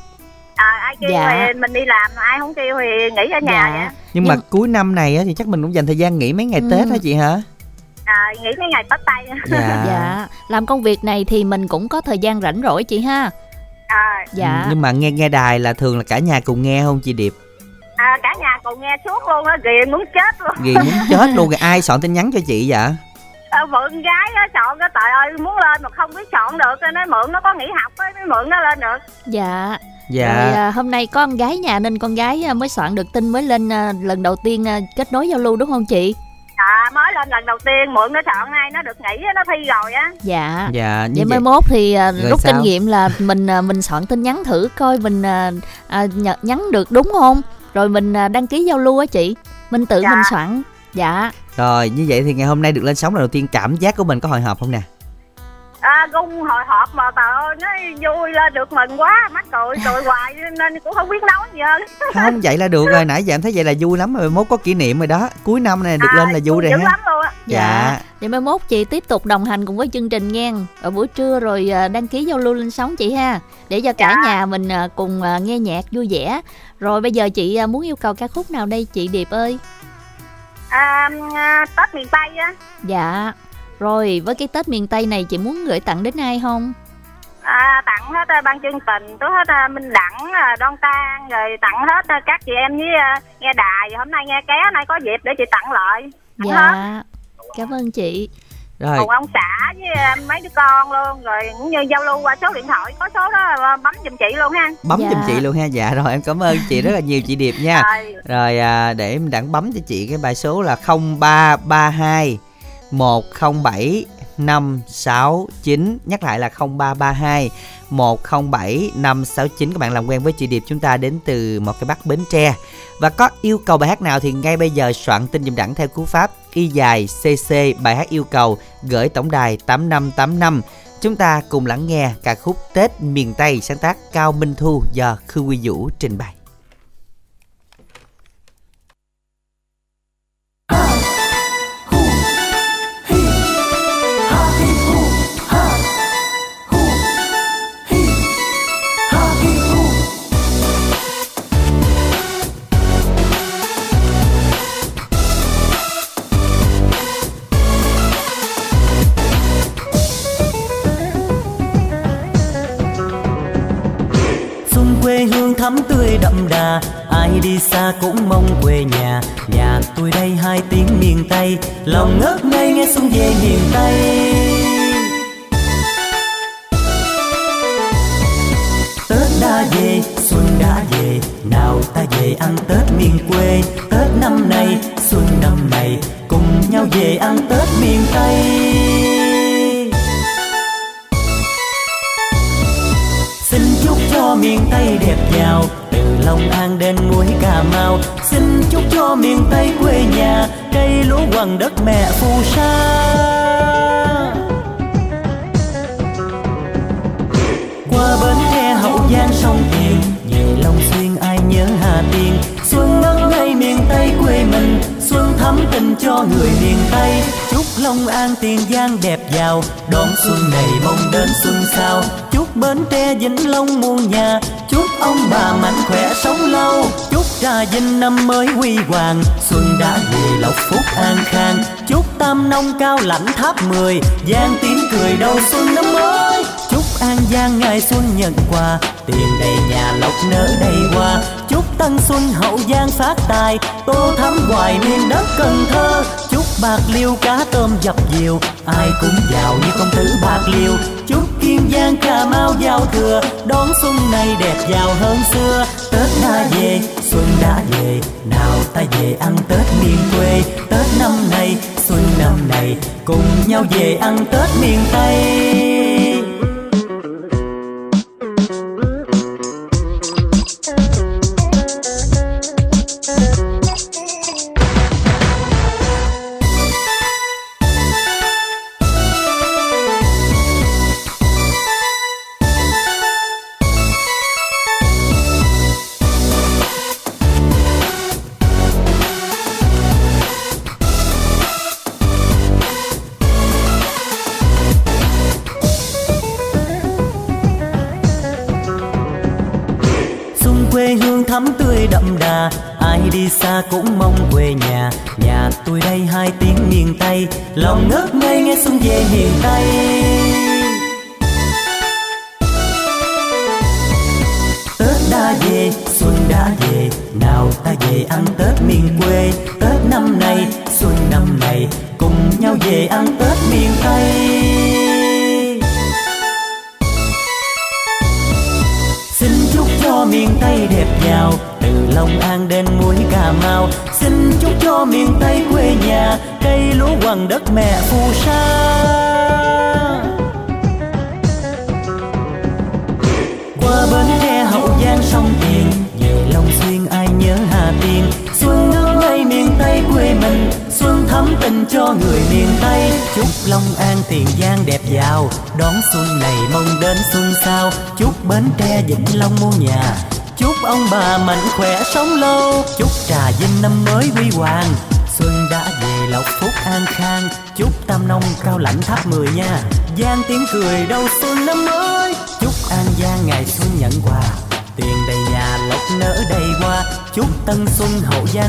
À, ai kêu Dạ. thì mình đi làm, ai không kêu thì nghỉ ở nhà vậy. Nhưng, mà Nhưng- cuối năm này á, thì chắc mình cũng dành thời gian nghỉ mấy ngày Ừ. Tết hả chị hả? À, nghỉ mấy ngày Tết Tây. Dạ. *laughs* dạ làm công việc này thì mình cũng có thời gian rảnh rỗi chị ha À, dạ Ừ, Nhưng mà nghe nghe đài là thường là cả nhà cùng nghe không chị Điệp? À, cả nhà cùng nghe suốt luôn á, ghiền muốn chết luôn. Ghiền muốn chết luôn rồi ai soạn tin nhắn cho chị vậy? à, mượn gái á chọn cái trời ơi muốn lên mà không biết chọn được nên nói mượn nó có nghỉ học á mới mượn nó lên được dạ Dạ. Rồi à, hôm nay có con gái nhà nên con gái à, mới soạn được tin mới lên à, lần đầu tiên à, kết nối giao lưu đúng không chị? à mới lên lần đầu tiên mượn nó chọn ai nó được nghỉ nó thi rồi á dạ Dạ vậy mai vậy. mốt thì à, rút sao? kinh nghiệm là mình à, mình soạn tin nhắn thử coi mình à, à, nh- nhắn được đúng không rồi mình à, đăng ký giao lưu á chị mình tự Dạ. mình soạn dạ Rồi như vậy thì ngày hôm nay được lên sóng lần đầu tiên cảm giác của mình có hồi hộp không nè? À, gung hồi hộp mà trời ơi nó vui lên được mừng quá mắc cười cười hoài nên cũng không biết nói gì hơn *laughs* Không vậy là được rồi nãy giờ em thấy vậy là vui lắm rồi mốt có kỷ niệm rồi đó. Cuối năm này được lên là vui rồi dữ ha. lắm luôn á. Dạ. Vậy mai mốt chị tiếp tục đồng hành cùng với chương trình nha ở buổi trưa rồi à, đăng ký giao lưu lên sóng chị ha. Để cho cả Dạ. nhà mình à, cùng à, nghe nhạc vui vẻ. Rồi bây giờ chị à, muốn yêu cầu ca khúc nào đây chị điệp ơi? À, à, tết miền tây á. Dạ rồi với cái tết miền tây này chị muốn gửi tặng đến ai không? À, tặng hết à, ban chương trình tới hết à, minh đẳng à, đoan tan rồi tặng hết các chị em với nghe đài. Hôm nay nghe ké nay có dịp để chị tặng lại. Tặng hết. dạ cảm ơn chị. Rồi. Cùng ông xã với mấy đứa con luôn. Rồi cũng như giao lưu qua số điện thoại có số đó bấm giùm chị luôn ha. Bấm Dạ. giùm chị luôn ha. Dạ rồi em cảm ơn chị rất là nhiều chị Điệp nha. Rồi. Rồi à, để em đặng bấm cho chị cái bài số là 0332 107 569 Nhắc lại là 0332 107 569 Các bạn làm quen với chị Điệp, chúng ta đến từ một cái bắc Bến Tre. Và có yêu cầu bài hát nào thì ngay bây giờ soạn tin dùm đẳng theo cú pháp Y dài CC bài hát yêu cầu gửi tổng đài 8585 Chúng ta cùng lắng nghe ca khúc Tết miền Tây sáng tác Cao Minh Thu do Khư Quy Vũ trình bày. Đi xa cũng mong quê nhà. Nhà tôi đây hai tiếng miền tây, lòng ngất ngây nghe xuân về miền tây. Tết đã về, xuân đã về, nào ta về ăn tết miền quê. Tết năm nay, xuân năm này, cùng nhau về ăn tết miền tây. Xin chúc cho miền Tây đẹp giàu từ Long An đến mũi Cà Mau. Xin chúc cho miền Tây quê nhà Cây lúa quằn đất mẹ phù sa. Qua bến tre hậu giang sông tiền Về Long Xuyên ai nhớ Hà Tiên. Tây quê mình, Xuân thắm tình cho người miền Tây. Chúc Long An Tiền Giang đẹp giàu, Đón xuân này mong đến xuân sau Chúc Bến Tre Vĩnh Long muôn nhà, Chúc ông bà mạnh khỏe sống lâu. Chúc Trà Vinh năm mới huy hoàng, Xuân đã về lộc phúc an khang. Chúc Tam Nông cao lãnh tháp 10 Giang tiếng cười đầu xuân năm mới. Chúc An Giang ngày xuân nhận quà. Tiền đầy nhà lộc nở đầy hoa. Chúc Tân Xuân hậu giang phát tài. Tô thắm hoài miền đất Cần Thơ. Chúc Bạc Liêu cá tôm dập nhiều, Ai cũng giàu như công tử Bạc Liêu. Chúc Kiên Giang Cà Mau giao thừa. Đón xuân này đẹp giàu hơn xưa. Tết đã về, xuân đã về. Nào ta về ăn Tết miền quê. Tết năm nay, xuân năm này Cùng nhau về ăn Tết miền Tây.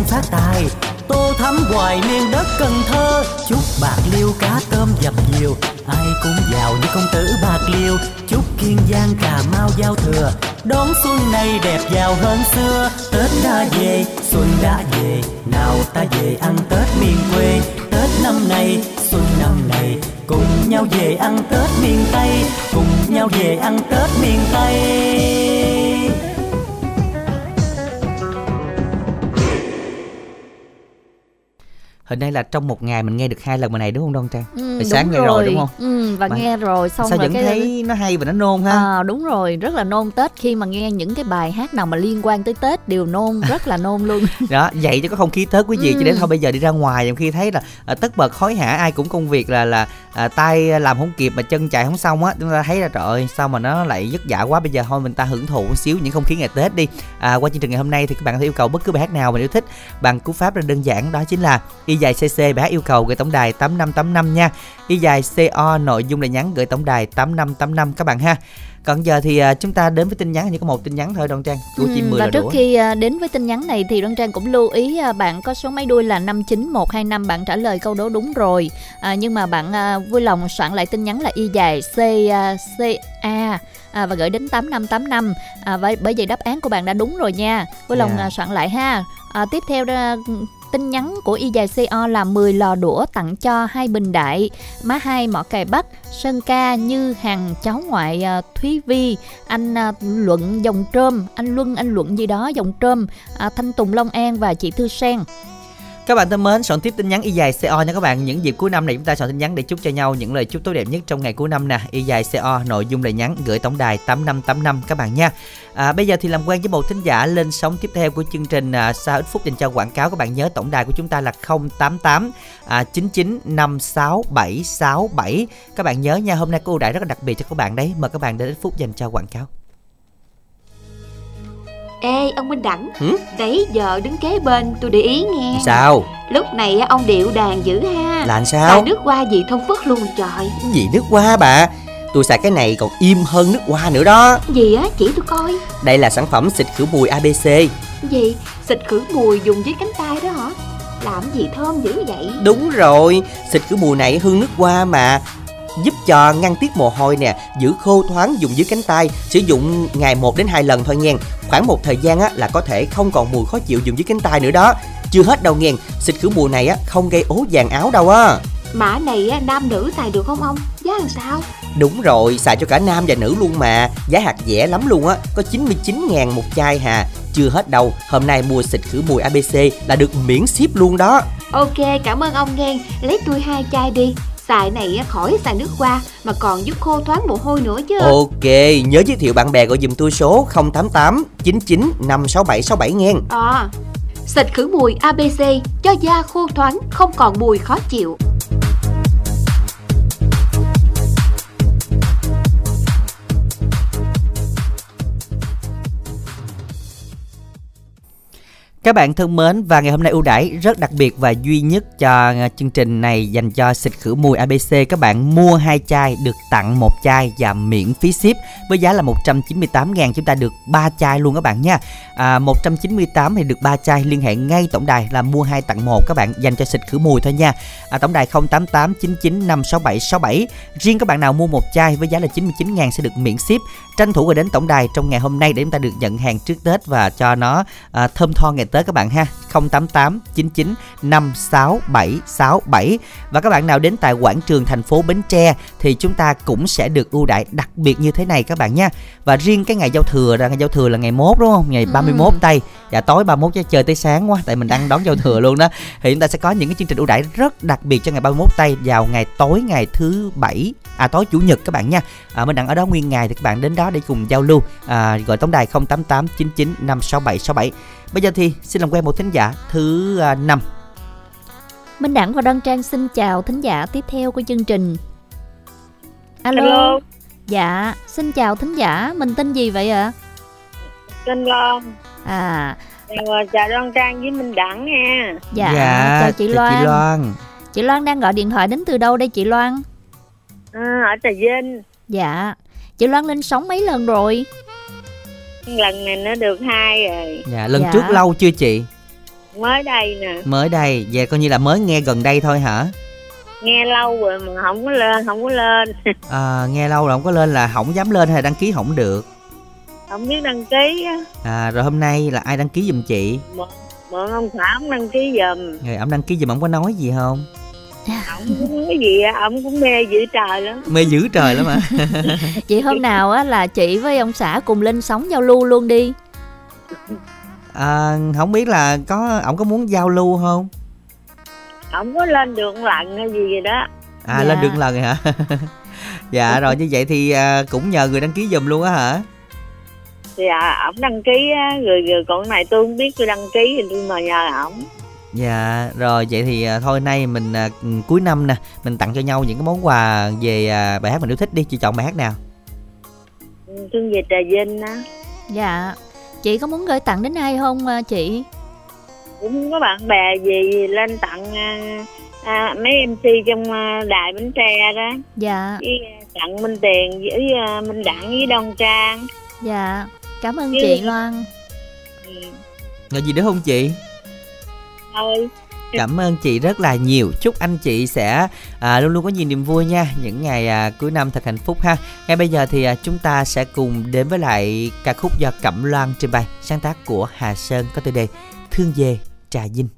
Hậu phát tài. Tô thắm hoài miền đất cần thơ. Chúc bạc liêu cá tôm dập nhiều. Ai cũng giàu như công tử bạc liêu. Chúc kiên giang cà mau giao thừa. Đón xuân này đẹp giàu hơn xưa. Hình nay là trong một ngày mình nghe được hai lần bài này đúng không Đoan Trang? Ừ, Hồi sáng nghe rồi đúng không? Ừ, và Mà nghe rồi xong Sao rồi vẫn cái thấy nó hay và nó nôn ha? À, đúng rồi rất là nôn tết khi mà nghe những cái bài hát nào mà liên quan tới tết đều nôn *laughs* rất là nôn luôn *laughs* đó vậy cho có không khí tết quý vị Ừ. cho đến thôi bây giờ đi ra ngoài nhiều khi thấy là à, tất bật hối hả ai cũng công việc là là à, tay làm không kịp mà chân chạy không xong á chúng ta thấy là trời ơi sao mà nó lại vất vả quá bây giờ thôi mình ta hưởng thụ một xíu những không khí ngày tết đi à, qua chương trình ngày hôm nay thì các bạn có thể yêu cầu bất cứ bài hát nào mình yêu thích bằng cú pháp rất đơn giản đó chính là y dài cc bài hát yêu cầu gửi tổng đài 8585 nha y dài co nội dung là nhắn gửi tổng đài 8585 các bạn ha. Còn giờ thì à, chúng ta đến với tin nhắn chỉ có một tin nhắn thôi đoan trang. Của Ừ, chim mười và là trước đủ khi à, đến với tin nhắn này thì Đoan Trang cũng lưu ý à, bạn có số máy đuôi là 59125 bạn trả lời câu đố đúng rồi. À, nhưng mà bạn à, vui lòng soạn lại tin nhắn là y dài C à, CA à, và gửi đến 8585 à, bởi, bởi vậy đáp án của bạn đã đúng rồi nha. Vui lòng Dạ. à, soạn lại ha. À, tiếp theo tin nhắn của y dài CO là 10 lò đũa tặng cho hai bình đại, má hai mỏ cày bắc, sơn ca như hằng cháu ngoại à, thúy vi, anh à, luận dòng trơm, anh luân, anh luận gì đó, dòng trơm à, thanh tùng, long an và chị thư sen. Các bạn thân mến, soạn tiếp tin nhắn y dài CO nha các bạn. Những dịp cuối năm này chúng ta soạn tin nhắn để chúc cho nhau những lời chúc tốt đẹp nhất trong ngày cuối năm nè. Y dài CO nội dung lời nhắn gửi tổng đài 8585 các bạn nha. À, bây giờ thì làm quen với một thính giả lên sóng tiếp theo của chương trình à, sau ít phút dành cho quảng cáo các bạn nhớ tổng đài của chúng ta là 088 à, 9956767. Các bạn nhớ nha, hôm nay có ưu đãi rất là đặc biệt cho các bạn đấy. Mời các bạn đến ít phút dành cho quảng cáo. Ê ông Minh Đẳng. Hử? Đấy giờ đứng kế bên tôi để ý nghe. Sao? Lúc này ông điệu đàn dữ ha. Là sao? nước hoa gì thông phất luôn trời. Gì nước hoa bà? Tôi xài cái này còn im hơn nước hoa nữa đó. Gì á? Chỉ tôi coi. Đây là sản phẩm xịt khử mùi ABC Gì? Xịt khử mùi dùng dưới cánh tay đó hả? Làm gì thơm dữ vậy? Đúng rồi Xịt khử mùi này hương nước hoa mà Giúp cho ngăn tiết mồ hôi nè Giữ khô thoáng dùng dưới cánh tay Sử dụng ngày 1 đến 2 lần thôi nha Khoảng một thời gian á, là có thể không còn mùi khó chịu dùng dưới cánh tay nữa đó. Chưa hết đâu nghe Xịt khử mùi này á, không gây ố vàng áo đâu á. Mã này á, nam nữ xài được không ông? Giá làm sao? Đúng rồi, xài cho cả nam và nữ luôn mà. Giá hạt rẻ lắm luôn á Có 99 ngàn một chai hà. Chưa hết đâu, hôm nay mua xịt khử mùi ABC là được miễn ship luôn đó. Ok cảm ơn ông nghe. Lấy tôi hai chai đi Xài này khỏi xài nước hoa Mà còn giúp khô thoáng mồ hôi nữa chứ. Ok, nhớ giới thiệu bạn bè gọi dùm tôi số 088 99 567 67 nghe. À Xịt khử mùi ABC Cho da khô thoáng Không còn mùi khó chịu Các bạn thân mến và ngày hôm nay ưu đãi rất đặc biệt và duy nhất cho à, chương trình này dành cho xịt khử mùi ABC các bạn mua hai chai được tặng một chai và miễn phí ship với giá là 198 ngàn. Chúng ta được 3 chai luôn các bạn nha. À, 198 thì được 3 chai liên hệ ngay tổng đài là mua hai tặng một. Các bạn dành cho xịt khử mùi thôi nha. À, tổng đài 088 99 567 67 riêng các bạn nào mua một chai với giá là 99 ngàn sẽ được miễn ship. Tranh thủ gọi đến tổng đài trong ngày hôm nay để chúng ta được nhận hàng trước Tết và cho nó à, thơm tho ngày tới các bạn ha. 088 99 56767 và các bạn nào đến tại quảng trường thành phố Bến Tre thì chúng ta cũng sẽ được ưu đãi đặc biệt như thế này các bạn nha. Và riêng cái ngày giao thừa là ngày giao thừa là ngày mốt đúng không? Ngày 31 tây dạ tối 31 chứ chơi tới sáng quá tại mình đang đón giao thừa luôn đó. Thì chúng ta sẽ có những cái chương trình ưu đãi rất đặc biệt cho ngày 31 tây vào ngày tối ngày thứ bảy à tối chủ nhật các bạn nha. À, mình đang ở đó nguyên ngày thì các bạn đến đó để cùng giao lưu. À, gọi tổng đài 088 99 567 67 bây giờ thì xin làm quen một thính giả thứ à, năm Minh Đẳng và Đoan Trang xin chào thính giả tiếp theo của chương trình. Alo. Alo. Dạ, xin chào thính giả, mình tên gì vậy ạ? Tên Loan À, chào, chào Đoan Trang với Minh Đẳng nha dạ, chào chị Loan. chị Loan Chị Loan đang gọi điện thoại đến từ đâu đây chị Loan? à, ở Trà Vinh Dạ. Chị Loan lên sóng mấy lần rồi? Lần này nó được hai rồi. Dạ lần Dạ. trước lâu chưa chị? Mới đây nè. Mới đây vậy coi như là mới nghe gần đây thôi hả? Nghe lâu rồi mà không có lên không có lên. *laughs* À, nghe lâu rồi không có lên là không dám lên hay là đăng ký không được? Không biết đăng ký á. À, rồi hôm nay là ai đăng ký giùm chị? Mượn, mượn ông xã ông đăng ký giùm. Rồi ông đăng ký giùm ông có nói gì không ông cũng cái gì á ông cũng mê dữ trời lắm. Mê dữ trời lắm mà Chị *laughs* hôm nào á là chị với ông xã cùng lên sóng giao lưu luôn đi. à, không biết là có ông có muốn giao lưu không? Ông có lên được lần hay gì vậy đó. À Dạ. lên được lần rồi hả? *laughs* Dạ rồi như vậy thì à, cũng nhờ người đăng ký giùm luôn á hả? Thì à, ổng đăng ký á rồi, rồi còn cái này tôi không biết tôi đăng ký thì tôi mà nhờ ổng Dạ rồi vậy thì à, thôi nay mình à, ừ, cuối năm nè Mình tặng cho nhau những cái món quà về à, bài hát mình yêu thích đi Chị chọn bài hát nào thương về Trà Vinh á Dạ. Chị có muốn gửi tặng đến ai không à, chị? cũng có bạn bè gì lên tặng à, à, mấy MC trong à, đài Bến Tre đó Dạ, với à, tặng Minh Tiền với à, Minh Đẳng với Đoan Trang dạ. Cảm ơn Chứ- chị Loan. ừ. Rồi gì nữa không chị thôi Cảm ơn chị rất là nhiều. Chúc anh chị sẽ à, luôn luôn có nhiều niềm vui nha. Những ngày à, cuối năm thật hạnh phúc ha. Ngay bây giờ thì à, chúng ta sẽ cùng đến với lại ca khúc do Cẩm Loan trình bày Sáng tác của Hà Sơn có tựa đề Thương về Trà Vinh.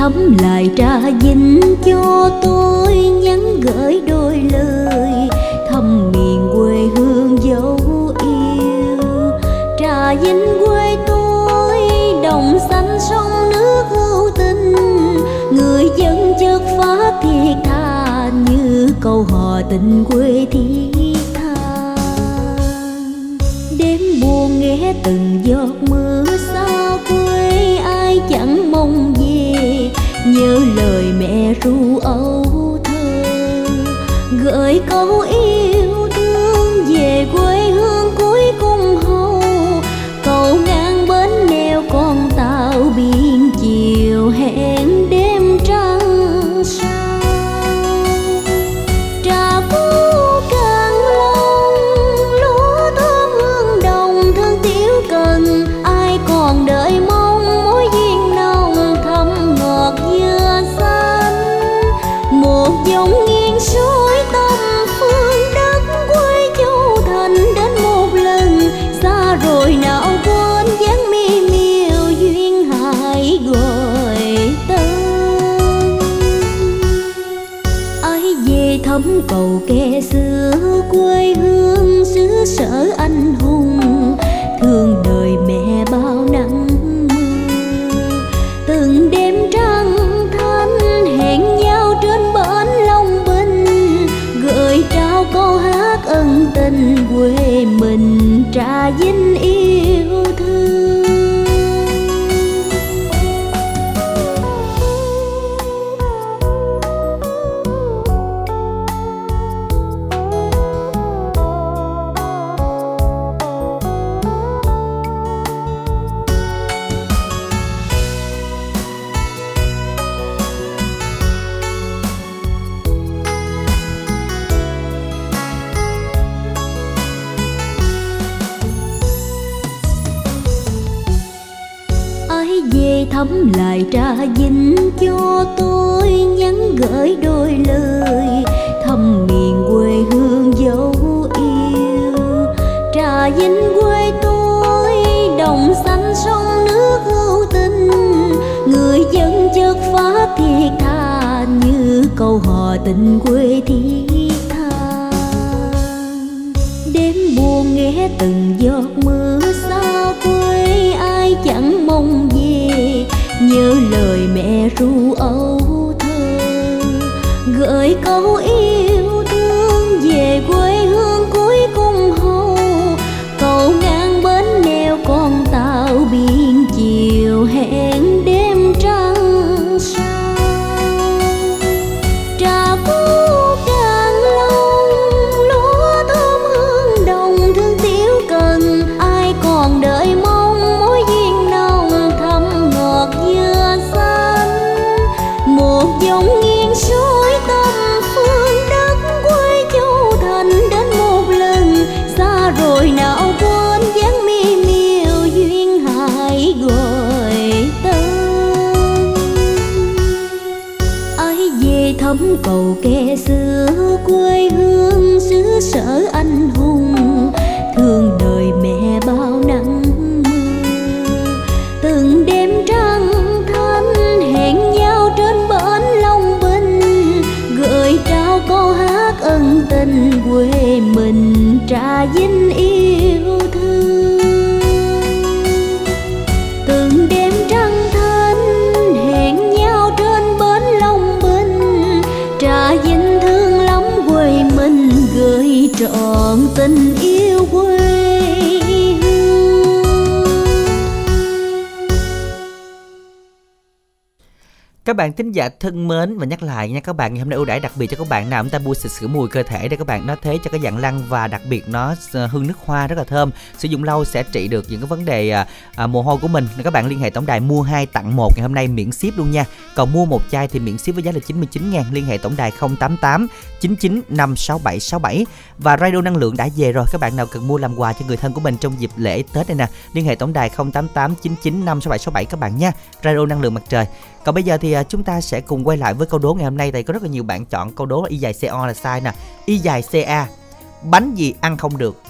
Thắm thăm lại trà vinh cho tôi, nhắn gửi đôi lời thăm miền quê hương dấu yêu. Trà vinh quê tôi, đồng xanh sông nước hữu tình, người dân chất phát thiệt tha như câu hò tình quê thiết tha. Đêm buồn nghe từng giọt mưa xa quê, ai chẳng mong nhớ lời mẹ ru âu thơ gửi câu yêu thương về quê dinh quê tôi, đồng xanh sông nước hữu tình. Người dân chất phát thiệt tha như câu hò tình quê thiết tha. Đêm buồn nghe từng giọt mưa xa quê, ai chẳng mong về nhớ lời mẹ ru âu thơ, gửi câu yêu thương về quê bạn thính giả thân mến và nhắc lại nha các bạn ngày hôm nay ưu đãi đặc biệt cho các bạn nào? Chúng ta mua xịt sữa mùi cơ thể để các bạn nó thế cho cái dạng lăn và đặc biệt nó ờ, hương nước hoa rất là thơm. Sử dụng lâu sẽ trị được những cái vấn đề à, à, mồ hôi của mình. Nên các bạn liên hệ tổng đài mua hai tặng một ngày hôm nay miễn ship luôn nha. Còn mua một chai thì miễn ship với giá là 99 ngàn. Liên hệ tổng đài 088 99 567 67 và radio năng lượng đã về rồi. Các bạn nào cần mua làm quà cho người thân của mình trong dịp lễ Tết này nè liên hệ tổng đài 088 99 567 67 các bạn nha. Radio năng lượng mặt trời còn bây giờ thì à, chúng ta sẽ cùng quay lại với câu đố ngày hôm nay. Tại có rất là nhiều bạn chọn câu đố là y dài co là sai nè. Y dài ca bánh gì ăn không được?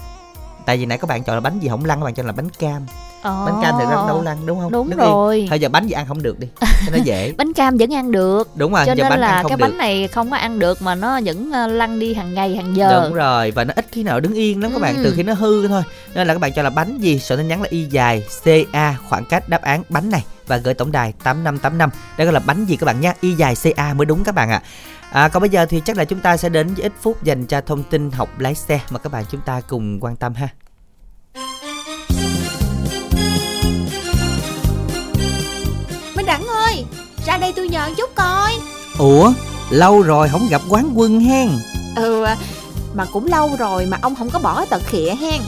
Tại vì nãy các bạn chọn là bánh gì không lăn các bạn chọn là bánh cam. Bánh cam thì nó đâu lăn đúng không? Đúng Đứng rồi. yên. thôi giờ bánh gì ăn không được đi. Cho nó dễ. *laughs* Bánh cam vẫn ăn được. Đúng rồi cho giờ nên bánh là ăn không cái được. bánh này không có ăn được mà nó vẫn ờ, lăn đi hàng ngày hàng giờ. Đúng rồi và nó ít khi nào đứng yên lắm các bạn Ừ. từ khi nó hư thôi. Nên là các bạn cho là bánh gì soạn tin nhắn là y dài ca khoảng cách đáp án bánh này và gửi tổng đài 8585 đây gọi là bánh gì các bạn nha y dài ca mới đúng các bạn ạ. À, còn bây giờ thì chắc là chúng ta sẽ đến với ít phút dành cho thông tin học lái xe mà các bạn chúng ta cùng quan tâm ha. Minh Đẳng ơi Ra đây tôi nhờ chút coi. Ủa, lâu rồi không gặp quán quân hen. Ừ Mà cũng lâu rồi mà ông không có bỏ tật khịa hen.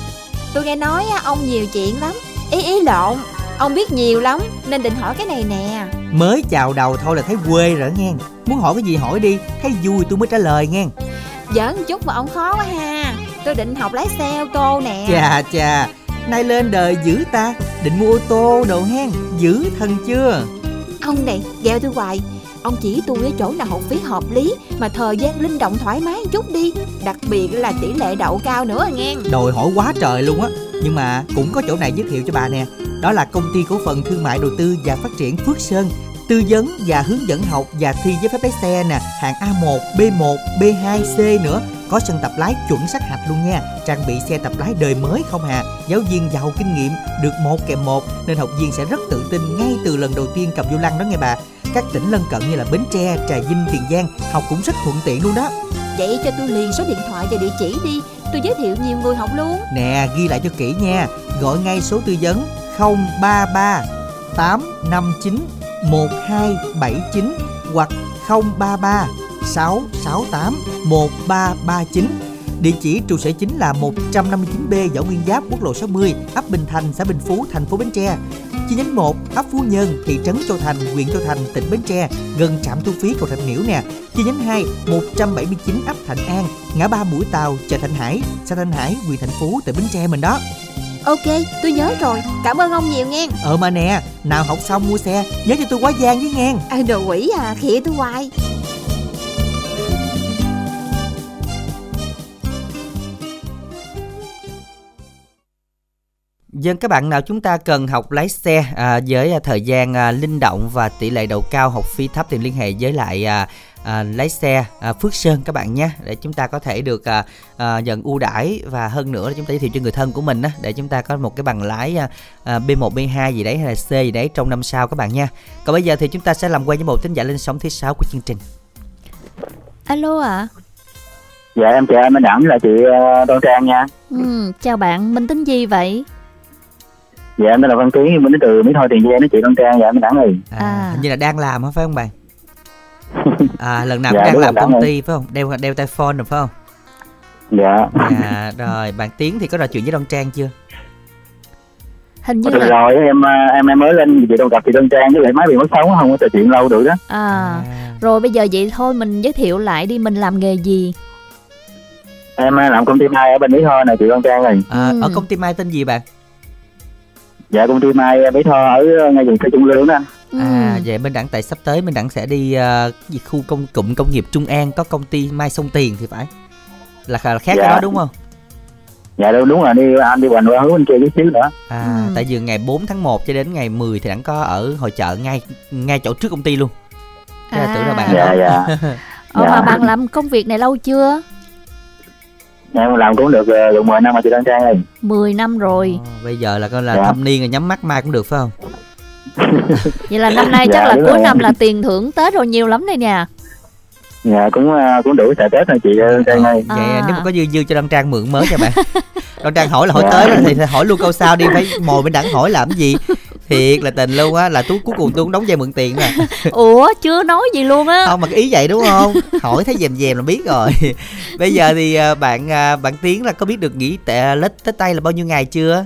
Tôi nghe nói ông nhiều chuyện lắm. Ý ý lộn Ông biết nhiều lắm Nên định hỏi cái này nè. Mới chào đầu thôi là thấy quê rồi nghe. Muốn hỏi cái gì hỏi đi, thấy vui tôi mới trả lời nghe. Giỡn chút mà ông khó quá ha. Tôi định học lái xe ô tô nè. Chà chà, nay lên đời dữ ta, định mua ô tô đồ hen, dữ thần chưa? Ông này gheo tôi hoài. Ông chỉ tôi ở chỗ nào học phí hợp lý Mà thời gian linh động thoải mái một chút đi. Đặc biệt là tỷ lệ đậu cao nữa nghe. Đòi hỏi quá trời luôn á. Nhưng mà cũng có chỗ này giới thiệu cho bà nè Đó là công ty cổ phần thương mại đầu tư và phát triển Phước Sơn Tư vấn và hướng dẫn học và thi giấy phép lái xe nè. Hạng A1, B1, B2, C nữa. Có sân tập lái chuẩn sát hạch luôn nha. Trang bị xe tập lái đời mới không hà. Giáo viên giàu kinh nghiệm Được một kèm một Nên học viên sẽ rất tự tin ngay từ lần đầu tiên cầm vô lăng đó nghe bà. Các tỉnh lân cận như là Bến Tre, Trà Vinh, Tiền Giang Học cũng rất thuận tiện luôn đó. Vậy cho tôi liền số điện thoại và địa chỉ đi. Tôi giới thiệu nhiều người học luôn. Nè ghi lại cho kỹ nha. Gọi ngay số tư vấn 033 859 1279 hoặc 033 668 1339 Địa chỉ trụ sở chính là 159B Võ Nguyên Giáp, quốc lộ 60, ấp Bình Thành, xã Bình Phú, thành phố Bến Tre. Chi nhánh 1, ấp Phú Nhân, thị trấn Châu Thành, huyện Châu Thành, tỉnh Bến Tre, gần trạm thu phí cầu Thạch Miễu nè. Chi nhánh 2, 179 ấp Thạnh An, ngã ba Mũi Tàu, chợ Thạnh Hải, xã Thạnh Hải, huyện Thành Phú, tỉnh Bến Tre mình đó. Ok tôi nhớ rồi. Cảm ơn ông nhiều nghe. Ờ mà nè Nào học xong mua xe Nhớ cho tôi quá gian với nghe. À, Đồ quỷ à khịa tôi hoài Dân các bạn nào chúng ta cần học lái xe à, với à, thời gian à, linh động và tỷ lệ đầu cao học phí thấp thì liên hệ với lại à, à, lái xe à, Phước Sơn các bạn nhé để chúng ta có thể được à, à, nhận ưu đãi và hơn nữa là chúng ta giới thiệu cho người thân của mình á để chúng ta có một cái bằng lái à, à, B1 B2 gì đấy hay là C gì đấy trong năm sau các bạn nha. Còn bây giờ thì chúng ta sẽ làm quen với một thính giả lên sóng thứ sáu của chương trình. Alo ạ. Dạ em chào anh Minh Đẳng là chị uh, Đoan Trang nha. Ừ, chào bạn, mình tính gì vậy? Dạ em tên là Văn Tiến, mình đến từ Mỹ Tho Tiền Giang đó chị Đoan Trang, dạ Minh Đẳng ơi. À, hình như là đang làm hả phải không bạn? *laughs* À lần nào Dạ, cũng đang làm rồi, công ty phải không? Đeo đeo tai phone rồi phải không? Dạ. À rồi, bạn Tiến thì có trò chuyện với Đoan Trang chưa? Hình như Rồi, là rồi em uh, em em mới lên chị đâu gặp chị Đoan Trang với lại máy bị mất sóng không có trò chuyện lâu được đó. à, rồi bây giờ vậy thôi mình giới thiệu lại đi mình làm nghề gì? Em uh, làm công ty Mai ở bên Mỹ Tho này chị Đoan Trang ơi. À, Ừ. Ở công ty Mai tên gì bạn? Dạ công ty Mai Mỹ Tho ở uh, ngay vùng Tây Trung Lương đó anh. Ừ. À vậy Minh Đẳng tại sắp tới Minh Đẳng sẽ đi ờ, cái gì khu công cụm công nghiệp Trung An có công ty Mai Sông Tiền thì phải là, là khác cái Dạ. đó đúng không? Dạ đúng đúng rồi đi anh đi hoành qua hướng bên kia chút xíu nữa. À Ừ. tại vì ngày 4 tháng 1 cho đến ngày 10 thì Đẳng có ở hội chợ ngay ngay chỗ trước công ty luôn. Là tưởng là bạn Dạ ở đó. dạ. *laughs* Ờ, Dạ. mà bạn làm công việc này lâu chưa? Em làm cũng được uh, gần 10 năm rồi chị Đoan Trang ơi. 10 năm rồi. Ờ, Bây giờ là coi là Dạ. thâm niên rồi nhắm mắt mai cũng được phải không? *laughs* Vậy là năm nay Dạ, chắc là đúng cuối rồi. năm là tiền thưởng Tết rồi nhiều lắm đây nha. Dạ cũng uh, cũng đủ xài Tết rồi chị Đoan Trang ơi. Vậy À. nếu mà có dư dư cho Đoan Trang mượn mới cho bạn. *laughs* Đoan Trang hỏi là hỏi Dạ. tới thì hỏi luôn câu sau đi phải mồi bên Đẳng hỏi làm cái gì? Thiệt là tình luôn á là tú cuối cùng tôi cũng đóng dây mượn tiền nè. *laughs* Ủa chưa nói gì luôn á. không mà cái ý vậy đúng không hỏi thấy dèm dèm là biết rồi *laughs* bây giờ thì à, bạn à, bạn tiến là có biết được nghỉ tệ lết tết tây là bao nhiêu ngày chưa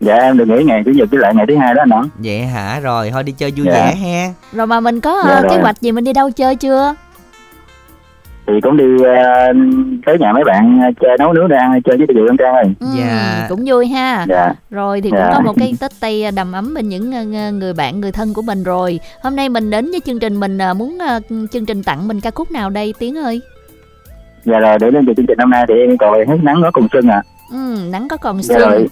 Dạ em được nghỉ ngày chủ nhật với lại ngày thứ hai đó anh vậy hả rồi thôi đi chơi vui Dạ. vẻ ha Rồi mà mình có Dạ rồi. kế hoạch gì mình đi đâu chơi chưa? Thì cũng đi uh, tới nhà mấy bạn uh, chơi nấu nướng để ăn chơi với chị Đoan Trang ơi. Ừ, Dạ. cũng vui ha. Dạ. Rồi thì cũng Dạ. có một cái Tết Tây đầm ấm bên những ờ, ng- người bạn người thân của mình rồi. Hôm nay mình đến với chương trình mình ờ, muốn ờ, chương trình tặng mình ca khúc nào đây Tiến ơi? Dạ rồi để lên từ chương trình năm nay thì em còn bài hát nắng nó cùng xuân à. Ừ, nắng có còn Dạ sương. rồi.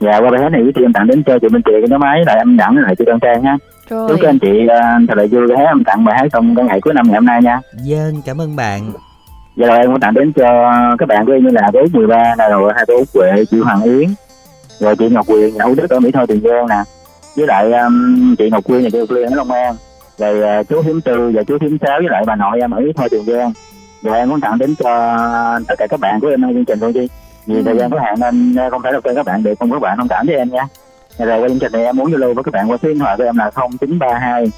Dạ qua bài hát này thì em tặng đến cho chị Minh Chị cái máy lại em đẳng lại chị Đoan Trang nha. Rồi. Chúc anh chị uh, thật là vui cái em tặng bài hát trong cái ngày cuối năm ngày hôm nay nha. dân cảm ơn bạn Dạ rồi em cũng tặng đến cho các bạn của em như là bé 13 là rồi hai cô Út Huệ, chị Hoàng Yến, rồi chị Ngọc Quyền, nhà Út Đức ở Mỹ Tho Tiền Giang nè, với lại um, chị Ngọc Quyên và chị Ngọc Liên ở Long An, rồi uh, chú Hiếm Tư và chú Hiếm Sáu với lại bà nội em ở Mỹ Tho Tiền Giang. Rồi em cũng tặng đến cho tất cả các bạn của em trong chương trình thôi chi. Vì Ừ. thời gian có hạn nên không thể đọc tên các bạn được, không các bạn thông cảm với em nha. Rồi qua chương trình này em muốn Zalo với các bạn qua số điện thoại của em là 0932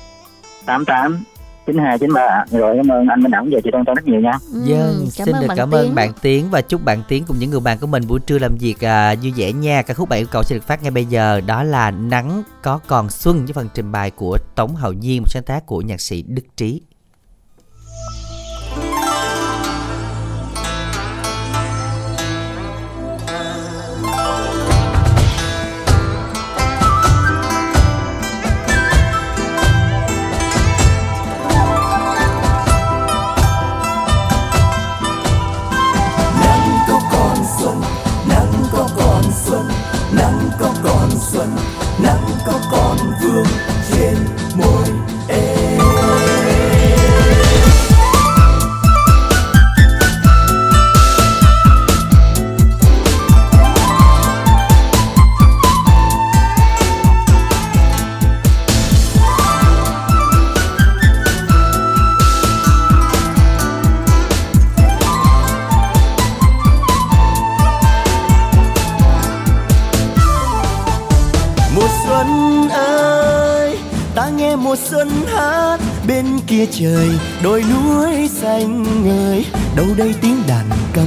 88 9293 rồi cảm ơn anh Minh Đẳng và chị Đoan Trang rất nhiều nha. Ừ, dân cảm xin ơn được bạn cảm ơn bạn tiến và chúc bạn tiến cùng những người bạn của mình buổi trưa làm việc à, vui vẻ nha. Ca khúc bạn yêu cầu sẽ được phát ngay bây giờ. Đó là nắng có còn xuân với phần trình bày của tống hậu nhiên một sáng tác của nhạc sĩ đức trí còn xuân nắng có còn xuân nắng có còn vương trên môi. Trời đôi núi xanh ngời. Đâu đây tiếng đàn cầm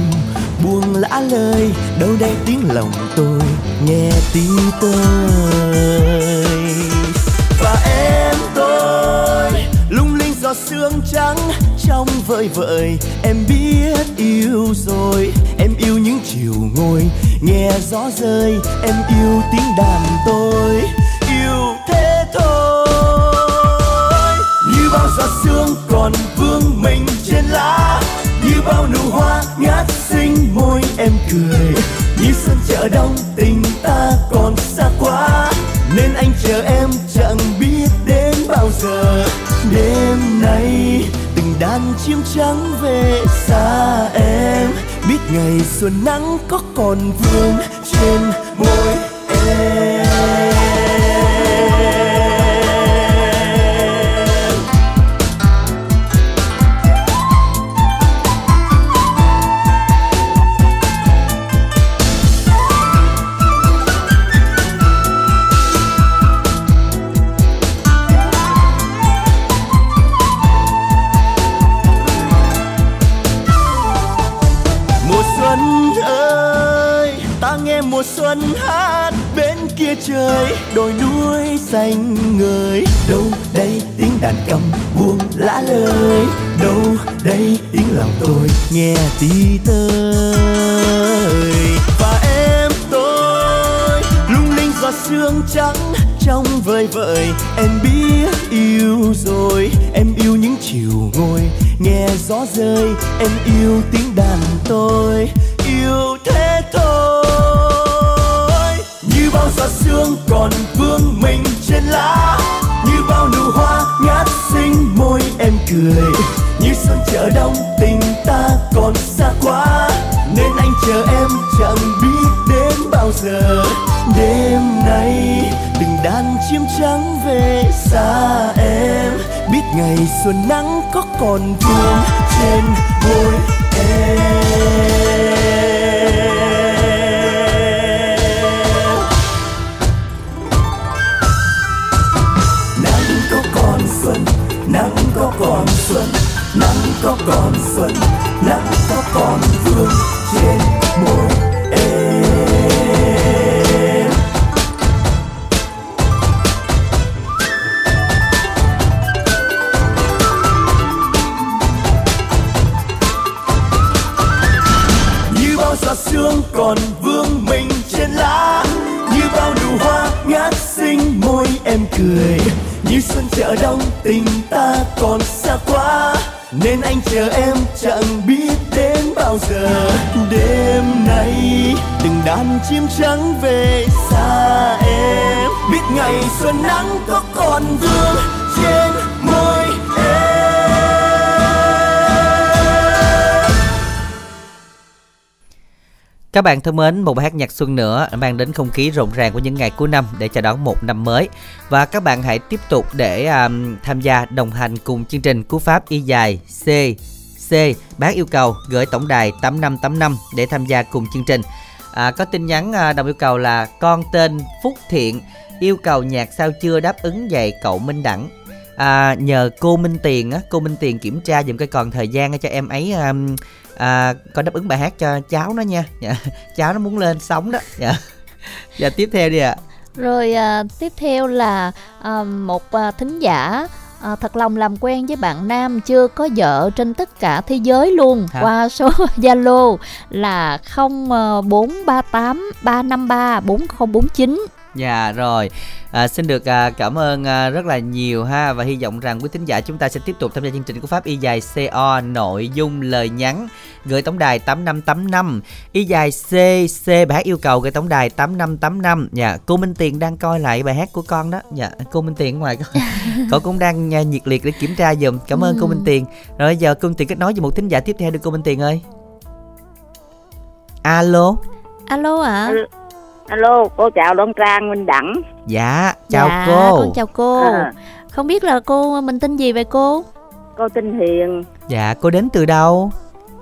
buông lã lời, đâu đây tiếng lòng tôi nghe tí tơi. Và em tôi, lung linh giọt sương trắng trong vơi vợi. Em biết yêu rồi, em yêu những chiều ngồi, nghe gió rơi. Em yêu tiếng đàn chim trắng về xa em. Biết ngày xuân nắng có còn vương trên ngày xuân nắng có còn vương trên môi em. Nắng có còn xuân, nắng có còn xuân, nắng có còn xuân, nắng có còn vương tình ta còn xa quá, nên anh chờ em chẳng biết đến bao giờ. Đêm nay, từng đàn chim trắng về xa em. Biết ngày xuân nắng Các bạn thân mến, một bài hát nhạc xuân nữa mang đến không khí rộn ràng của những ngày cuối năm để chào đón một năm mới. Và các bạn hãy tiếp tục để um, tham gia đồng hành cùng chương trình cú pháp y dài C C bác yêu cầu gửi tổng đài 8585 để tham gia cùng chương trình. À, có tin nhắn à, đồng yêu cầu là con tên Phúc Thiện yêu cầu nhạc sao chưa đáp ứng vậy cậu Minh Đẳng. À, nhờ cô Minh Tiền á, cô Minh Tiền kiểm tra dùm cái còn thời gian cho em ấy um, à, coi đáp ứng bài hát cho cháu nó nha. Dạ, *laughs* cháu nó muốn lên sóng đó. Dạ. Dạ tiếp theo đi ạ. Rồi à, tiếp theo là à, một à, thính giả à, thật lòng làm quen với bạn nam chưa có vợ trên tất cả thế giới luôn Hả? qua số *laughs* Zalo là 0438 353 4049. Dạ rồi, à, xin được à, cảm ơn à, rất là nhiều ha và hy vọng rằng quý thính giả chúng ta sẽ tiếp tục tham gia chương trình của Pháp Y dài CO nội dung lời nhắn gửi tổng đài 8585 Y dài C C bài hát yêu cầu gửi tổng đài 8585. Dạ, cô Minh Tiền đang coi lại bài hát của con đó. Dạ, cô Minh Tiền ở ngoài *laughs* cậu cũng đang à, nhiệt liệt để kiểm tra dùm. Cảm ơn cô Ừ. Minh Tiền. Rồi giờ cô Minh Tiền kết nối với một thính giả tiếp theo được cô Minh Tiền ơi. Alo. Alo ạ. Alo cô chào đoan trang minh đẳng Dạ, chào dạ, cô. Con chào cô. À. Không biết là cô mình tên gì vậy cô? cô tinh hiền Dạ, cô đến từ đâu?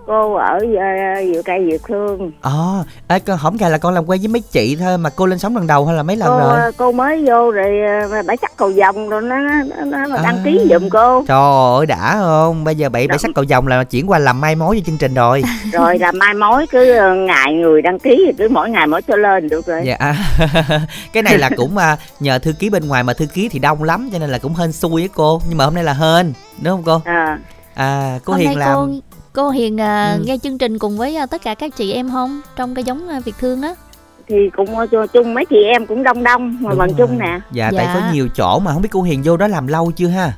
Cô ở uh, dựa cây dược hương Ờ, à, con hổng gà là con làm quen với mấy chị thôi mà cô lên sóng lần đầu hay là mấy lần cô rồi? ờ, cô mới vô rồi ờ, bãi chắc cầu vồng rồi nó nó, nó, nó đăng ký À. giùm cô Trời ơi đã không? Bây giờ bảy bảy sắc cầu vồng là chuyển qua làm mai mối cho chương trình rồi. *laughs* rồi là mai mối cứ ờ, ngày người đăng ký thì cứ mỗi ngày mỗi cho lên được rồi Dạ. *laughs* cái này là cũng à, nhờ thư ký bên ngoài mà thư ký thì đông lắm cho nên là cũng hên xui với cô. Nhưng mà hôm nay là hên, đúng không cô? à À, cô Hôm Hiền nay làm cô cô Hiền à, Ừ. nghe chương trình cùng với à, tất cả các chị em không trong cái giống à, Việt Thương á? thì cũng chung mấy chị em cũng đông đông mà Đúng bằng rồi. chung nè Dạ, tại Dạ. có nhiều chỗ mà không biết cô Hiền vô đó làm lâu chưa ha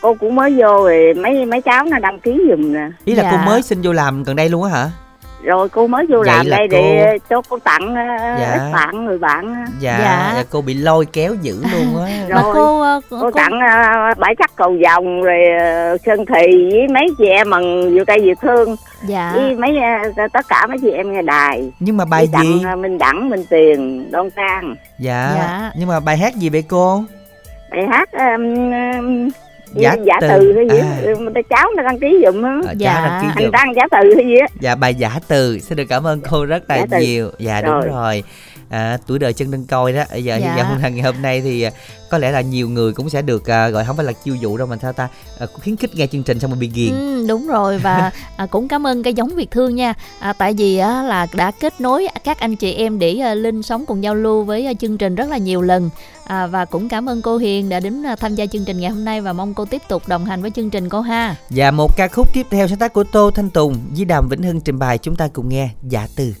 cô cũng mới vô rồi mấy mấy cháu nó đăng ký giùm nè Ý là cô Dạ. mới xin vô làm gần đây luôn á hả rồi cô mới vô Vậy làm là đây cô- để cho cô tặng Dạ. tặng người bạn á. Dạ, Dạ. dạ. cô bị lôi kéo dữ luôn á *laughs* Rồi. mà cô, ờ, cô, cô tặng uh, bãi cắt cầu vòng rồi uh, sơn thị với mấy chị em bằng vô cây dừa thương dạ với mấy ờ, tất cả mấy chị em nghe đài Nhưng mà bài gì tặng ờ, minh đẳng minh tiền đoan trang Dạ. Dạ. Nhưng mà bài hát gì vậy cô bài hát um, um, Giả giả từ. từ hay gì À. à. ta cháu nó đăng ký giùm á Ờ, Dạ. cháu đăng ký anh đăng giả từ hay gì á Dạ bài giả từ Xin được cảm ơn cô rất là Giả từ. nhiều Dạ đúng Rồi. rồi à, Tuổi đời chân đơn coi đó. Giờ Dạ. dạ. dạ, ngày hôm nay thì à, Có lẽ là nhiều người cũng sẽ được à, Gọi không phải là chiêu dụ đâu mà sao ta à, Khuyến khích nghe chương trình xong rồi bị ghiền. Ừ, đúng rồi. Và à, cũng cảm ơn cái giống Việt Thương nha. À, tại vì á, là đã kết nối các anh chị em để à, Linh sống cùng giao lưu với à, chương trình rất là nhiều lần. À, và cũng cảm ơn cô Hiền đã đến à, tham gia chương trình ngày hôm nay và mong cô tiếp tục đồng hành với chương trình cô ha. Và một ca khúc tiếp theo sáng tác của Tô Thanh Tùng Với Đàm Vĩnh Hưng trình bày Chúng ta cùng nghe Giả từ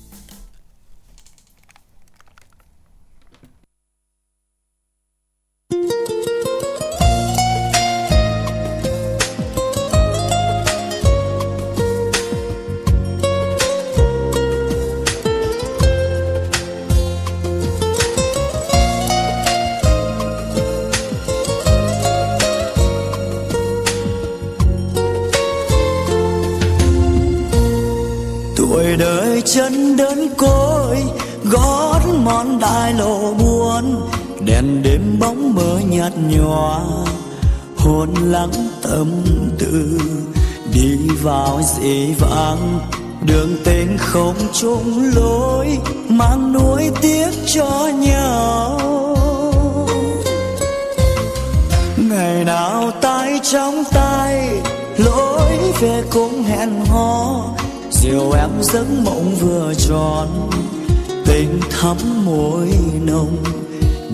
chân đơn côi, gót mòn đại lộ buồn đèn đêm bóng mơ nhạt nhòa, hồn lắng tâm tư. Đi vào dễ vãng đường tên không chung lối, mang nuối tiếc cho nhau. Ngày nào tay trong tay lối về cũng hẹn hò chiều em giấc mộng vừa tròn, tình thắm môi nồng.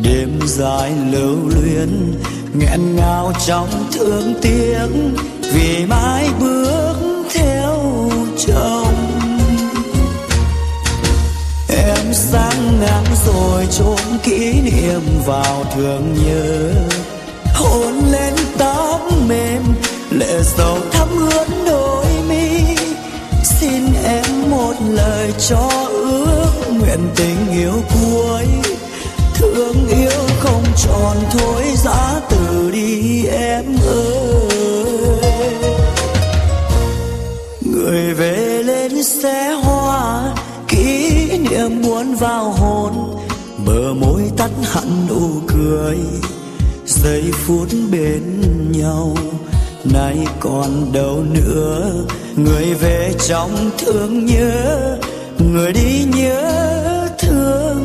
Đêm dài lưu luyến, nghẹn ngào trong thương tiếc. Vì mãi bước theo chồng. Em sáng ngang rồi trốn kỷ niệm vào thương nhớ. Hôn lên tóc mềm, lệ sầu thắm ướt đôi mi xin em một lời cho ước nguyện tình yêu cuối. Thương yêu không tròn thôi, giá từ đi em ơi. Người về lên xe hoa, kỷ niệm muốn vào hồn. Bờ môi tắt hẳn nụ cười, giây phút bên nhau nay còn đâu nữa. Người về trong thương nhớ người đi nhớ thương.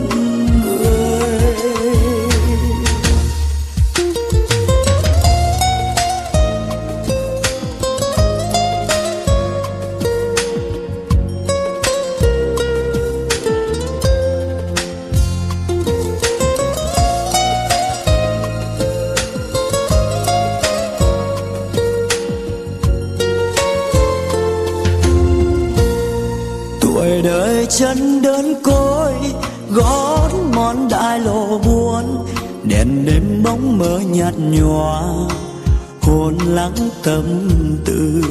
Bóng mơ nhạt nhòa, hồn lắng tâm tư,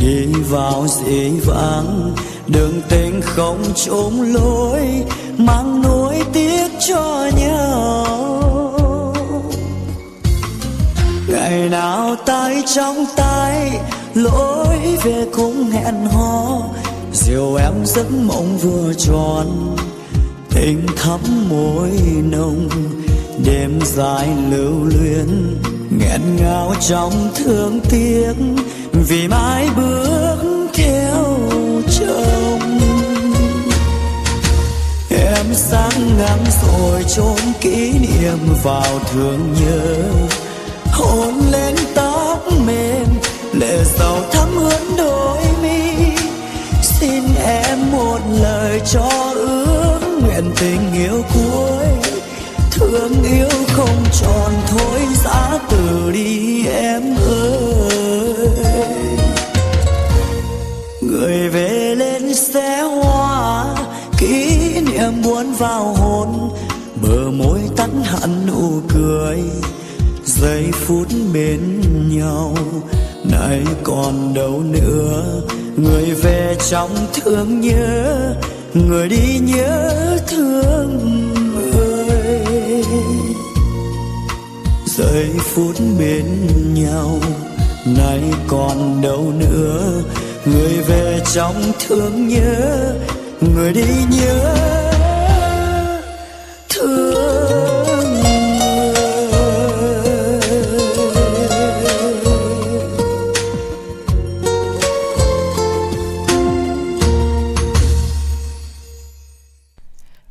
đi vào dễ vãng đường tình không trốn lối, mang nỗi tiếc cho nhau. Ngày nào tay trong tay lối về cũng hẹn hò. Diều em giấc mộng vừa tròn, tình thắm môi nồng đêm dài lưu luyến, nghẹn ngào trong thương tiếc, vì mãi bước theo chồng. Em sáng ngắm rồi trốn kỷ niệm vào thương nhớ, hôn lên tóc mềm, lệ giàu thắm ướt đôi mi. Xin em một lời cho ước nguyện tình yêu cuối thương yêu không tròn thôi, giá từ đi em ơi. Người về lên xe hoa, kỷ niệm em muốn vào hôn bờ môi tắt hẳn nụ cười. Giây phút bên nhau, nay còn đâu nữa. Người về trong thương nhớ, người đi nhớ thương giây phút bên nhau. Nay còn đâu nữa, người về trong thương nhớ, người đi nhớ.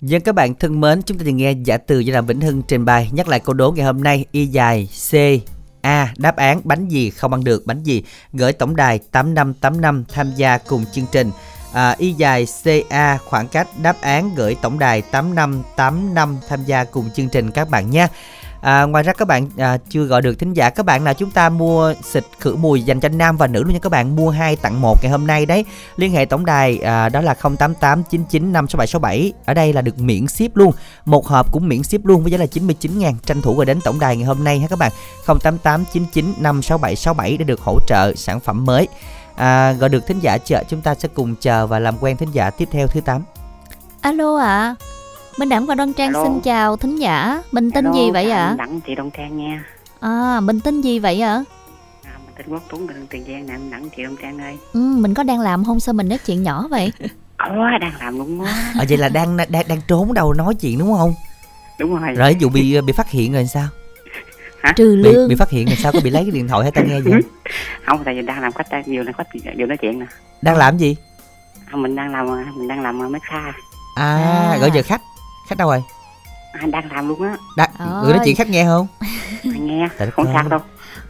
Dân các bạn thân mến, chúng ta vừa nghe giả từ do Đàm Vĩnh Hưng trình bày nhắc lại câu đố ngày hôm nay y dài C A đáp án bánh gì không ăn được bánh gì? Gửi tổng đài 8585 tham gia cùng chương trình. À, y dài CA khoảng cách đáp án gửi tổng đài 8585 tham gia cùng chương trình các bạn nhé. À, ngoài ra các bạn à, chưa gọi được thính giả các bạn nào chúng ta mua xịt khử mùi dành cho nam và nữ luôn nha các bạn. Mua hai tặng một ngày hôm nay đấy. Liên hệ tổng đài à, đó là 0889956767 ở đây là được miễn ship luôn. Một hộp cũng miễn ship luôn với giá là 99 ngàn. Tranh thủ gọi đến tổng đài ngày hôm nay ha các bạn. 0889956767 để được hỗ trợ sản phẩm mới. À, gọi được thính giả chờ chúng ta sẽ cùng chờ và làm quen thính giả tiếp theo thứ 8 alo ạ. Minh Đẳng và Đoan Trang Alo. xin chào thính giả. Mình tên Alo, gì vậy ạ? Đặng chị Đông Trang nha. À, mình tên gì vậy ạ? Mình tên Quốc Tuấn từ Tiền Giang nè anh Đặng chị Đông Trang ơi. Ừ, mình có đang làm không sao mình nói chuyện nhỏ vậy? *laughs* Ồ đang làm luôn á. À, vậy là đang đang đang trốn đâu nói chuyện đúng không? Đúng rồi. Rồi ví dụ bị bị phát hiện rồi sao? Trừ bị, lương. bị phát hiện rồi sao? Có bị lấy cái điện thoại hay tai nghe gì *laughs* không? Không tại vì đang làm khách vừa nói khách vừa nói chuyện nè. Đang làm gì? À, Mình đang làm mình đang làm massage à, À. gọi giờ khách khách đâu rồi? À, Đang làm luôn á. Đang người nói chuyện khách nghe không? Nghe đất không sao đâu.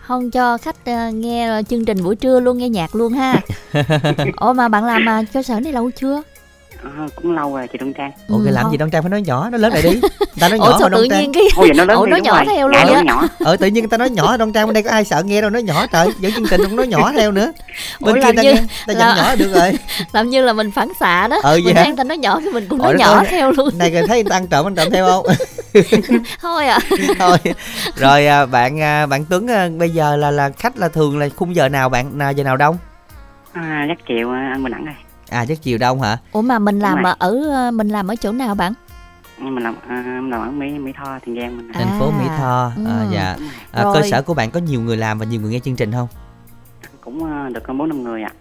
Không cho khách ờ, nghe chương trình buổi trưa luôn nghe nhạc luôn ha. *laughs* Ủa mà bạn làm mà cơ sở này lâu chưa? À, Cũng lâu rồi chị Đông Trang. Ủa cái làm gì Đông Trang phải nói nhỏ nó lớn lại đi. Người ta nói *laughs* Ủa nhỏ sao mà tự Đông Trang. nhiên cái Ôi, vậy nó lớn Ủa nó nhỏ rồi. theo luôn á. nhỏ. Ờ tự nhiên người ta nói nhỏ Đông Trang bên đây có ai sợ nghe đâu nói nhỏ trời. Dẫn chương trình không nói nhỏ theo nữa. Bên Ủa, kia ta như nghe ta là- nhỏ được rồi. *laughs* Làm như là mình phản xạ đó. Ừ, vậy Mình hả? đang ta nói nhỏ thì mình cũng Ủa, nói đất nhỏ ơi. theo luôn. Này thấy người ta ăn trộm ăn trộm theo không? *laughs* Thôi à. Thôi. Rồi à, bạn à, bạn Tuấn à, bây giờ là là khách là thường là khung giờ nào bạn nào giờ nào đông? À, Chắc chiều anh Bình Đẳng rồi à chắc chiều đông hả Ủa mà mình làm rồi. ở ờ, mình làm ở chỗ nào bạn? Mình làm à, mình làm ở Mỹ Mỹ Tho Tiền Giang mình thành phố Mỹ Tho ừ. à, dạ à, Rồi. cơ sở của bạn có nhiều người làm và nhiều người nghe chương trình không Cũng à, được bốn năm người ạ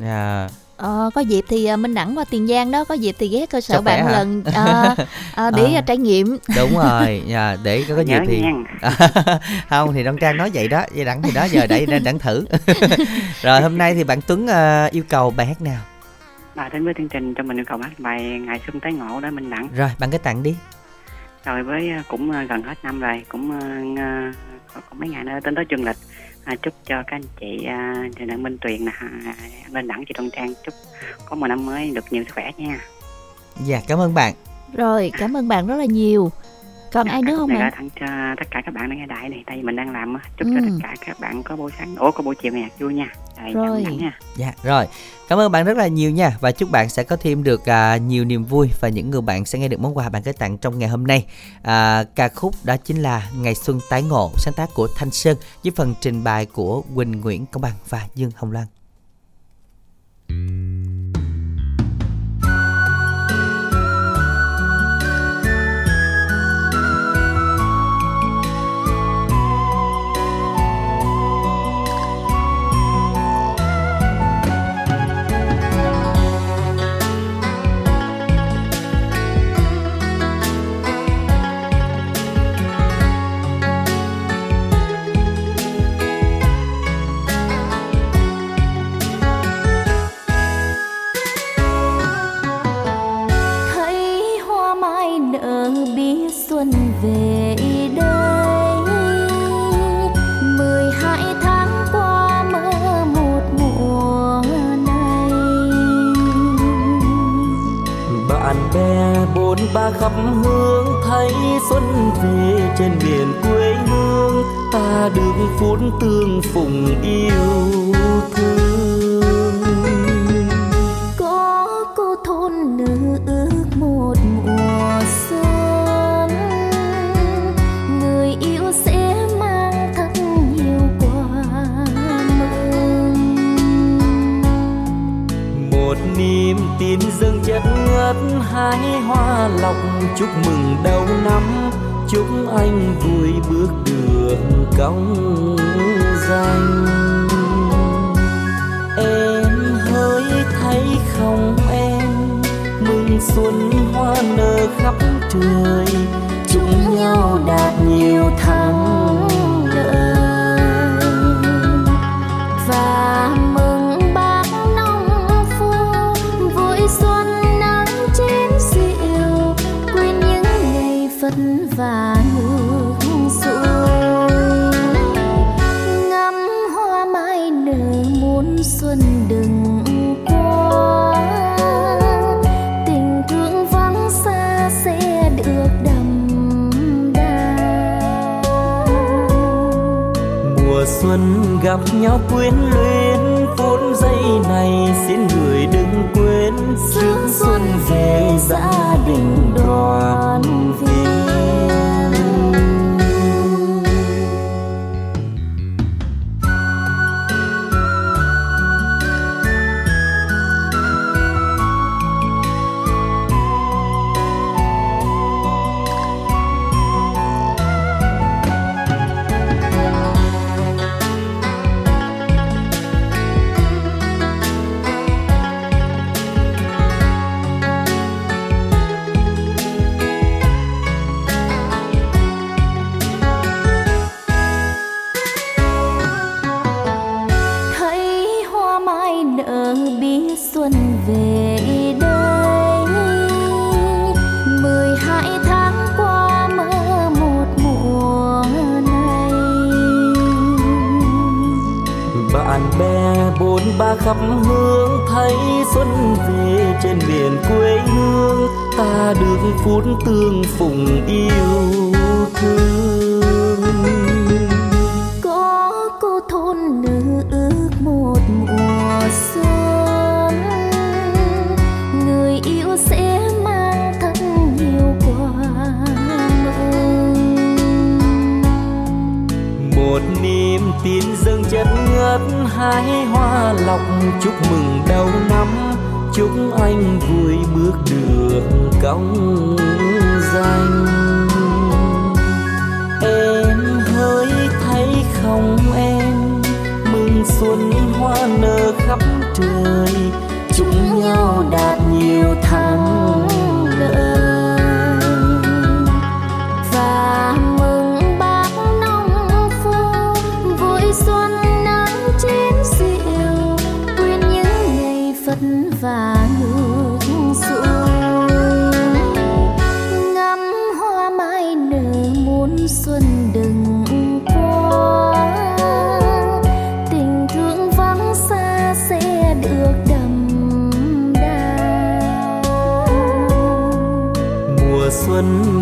à, Ờ, có dịp thì ờ, Minh Đẳng qua Tiền Giang đó, có dịp thì ghé cơ sở khỏe bạn hả? lần ờ, *laughs* ờ, để Ờ. ờ, trải nghiệm. đúng rồi *laughs* dạ, để có, có dịp thì *laughs* không thì Đông Trang nói vậy đó vậy đẳng thì đó giờ để nên đẳng thử rồi hôm nay thì bạn Tuấn à, yêu cầu bài hát nào Và đến với chương trình cho mình yêu cầu hát bài Ngày xuân tái ngộ đó Minh Đẳng. Rồi bạn cứ tặng đi. Rồi với à, cũng à, gần hết năm rồi cũng à, à, có, mấy ngày nữa tính tới dương lịch. À, chúc cho các anh chị à, chị Đặng Minh Tuyền nè à, bên đẳng chị Đông Trang. Chúc có một năm mới được nhiều sức khỏe nha. Dạ cảm ơn bạn. Rồi, cảm ơn bạn rất là nhiều. Còn ai nữa không này ạ? là tặng cho tất cả các bạn đang nghe đại này tại vì mình đang làm chúc Ừ. cho tất cả các bạn có buổi sáng ủa có buổi chiều ngày vui nha rồi, chào Rồi. Nha Dạ rồi, cảm ơn bạn rất là nhiều nha và chúc bạn sẽ có thêm được à, nhiều niềm vui và những người bạn sẽ nghe được món quà bạn gửi tặng trong ngày hôm nay. À, ca khúc đó chính là Ngày xuân tái ngộ sáng tác của Thanh Sơn với phần trình bày của Quỳnh Nguyễn Công Bằng và Dương Hồng Loan. thấy xuân về trên miền quê hương, ta được phút tương phùng yêu thương. Có cô thôn nữ ước một mùa tin dâng chất ngất, hái hoa lọc. Chúc mừng đầu năm, chúc anh vui bước đường cong danh em hỡi thấy không em, mừng xuân hoa nở khắp trời. Chúc nhau đạt nhiều thắng lợi. Và mơ ngày vất vả nước xuôi. Ngắm hoa mai nở muôn xuân đừng qua tình thương vắng xa sẽ được đầm đà. Mùa xuân gặp nhau quyến luyến giây này xin người đừng quên sướng xuân về gia đình đoàn viên ta được phút tương phùng yêu thương. Có cô thôn nữ ước một mùa xuân. Người yêu sẽ mang thật nhiều quà mừng. Một niềm tin dâng chất ngất hái hoa lọc chúc mừng đầu năm chúc anh vui bước đường cong danh. Em hỡi thấy không em, mừng xuân hoa nở khắp trời.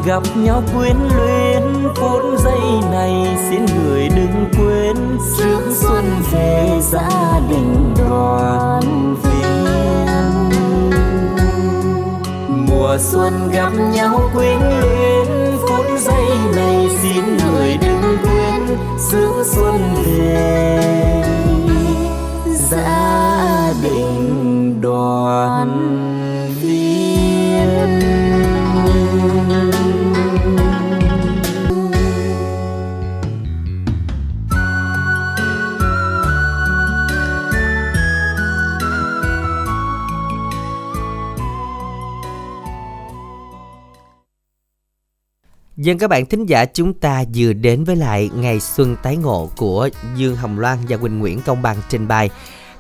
Gặp nhau quyến luyến phút giây này xin người đừng quên. Sướng xuân về gia đình đoàn viên. Mùa xuân gặp nhau quyến luyến phút giây này xin người đừng quên. Sướng xuân về Dân các bạn thính giả chúng ta vừa đến với lại ngày xuân tái ngộ của Dương Hồng Loan và Quỳnh Nguyễn Công Bằng trình bày.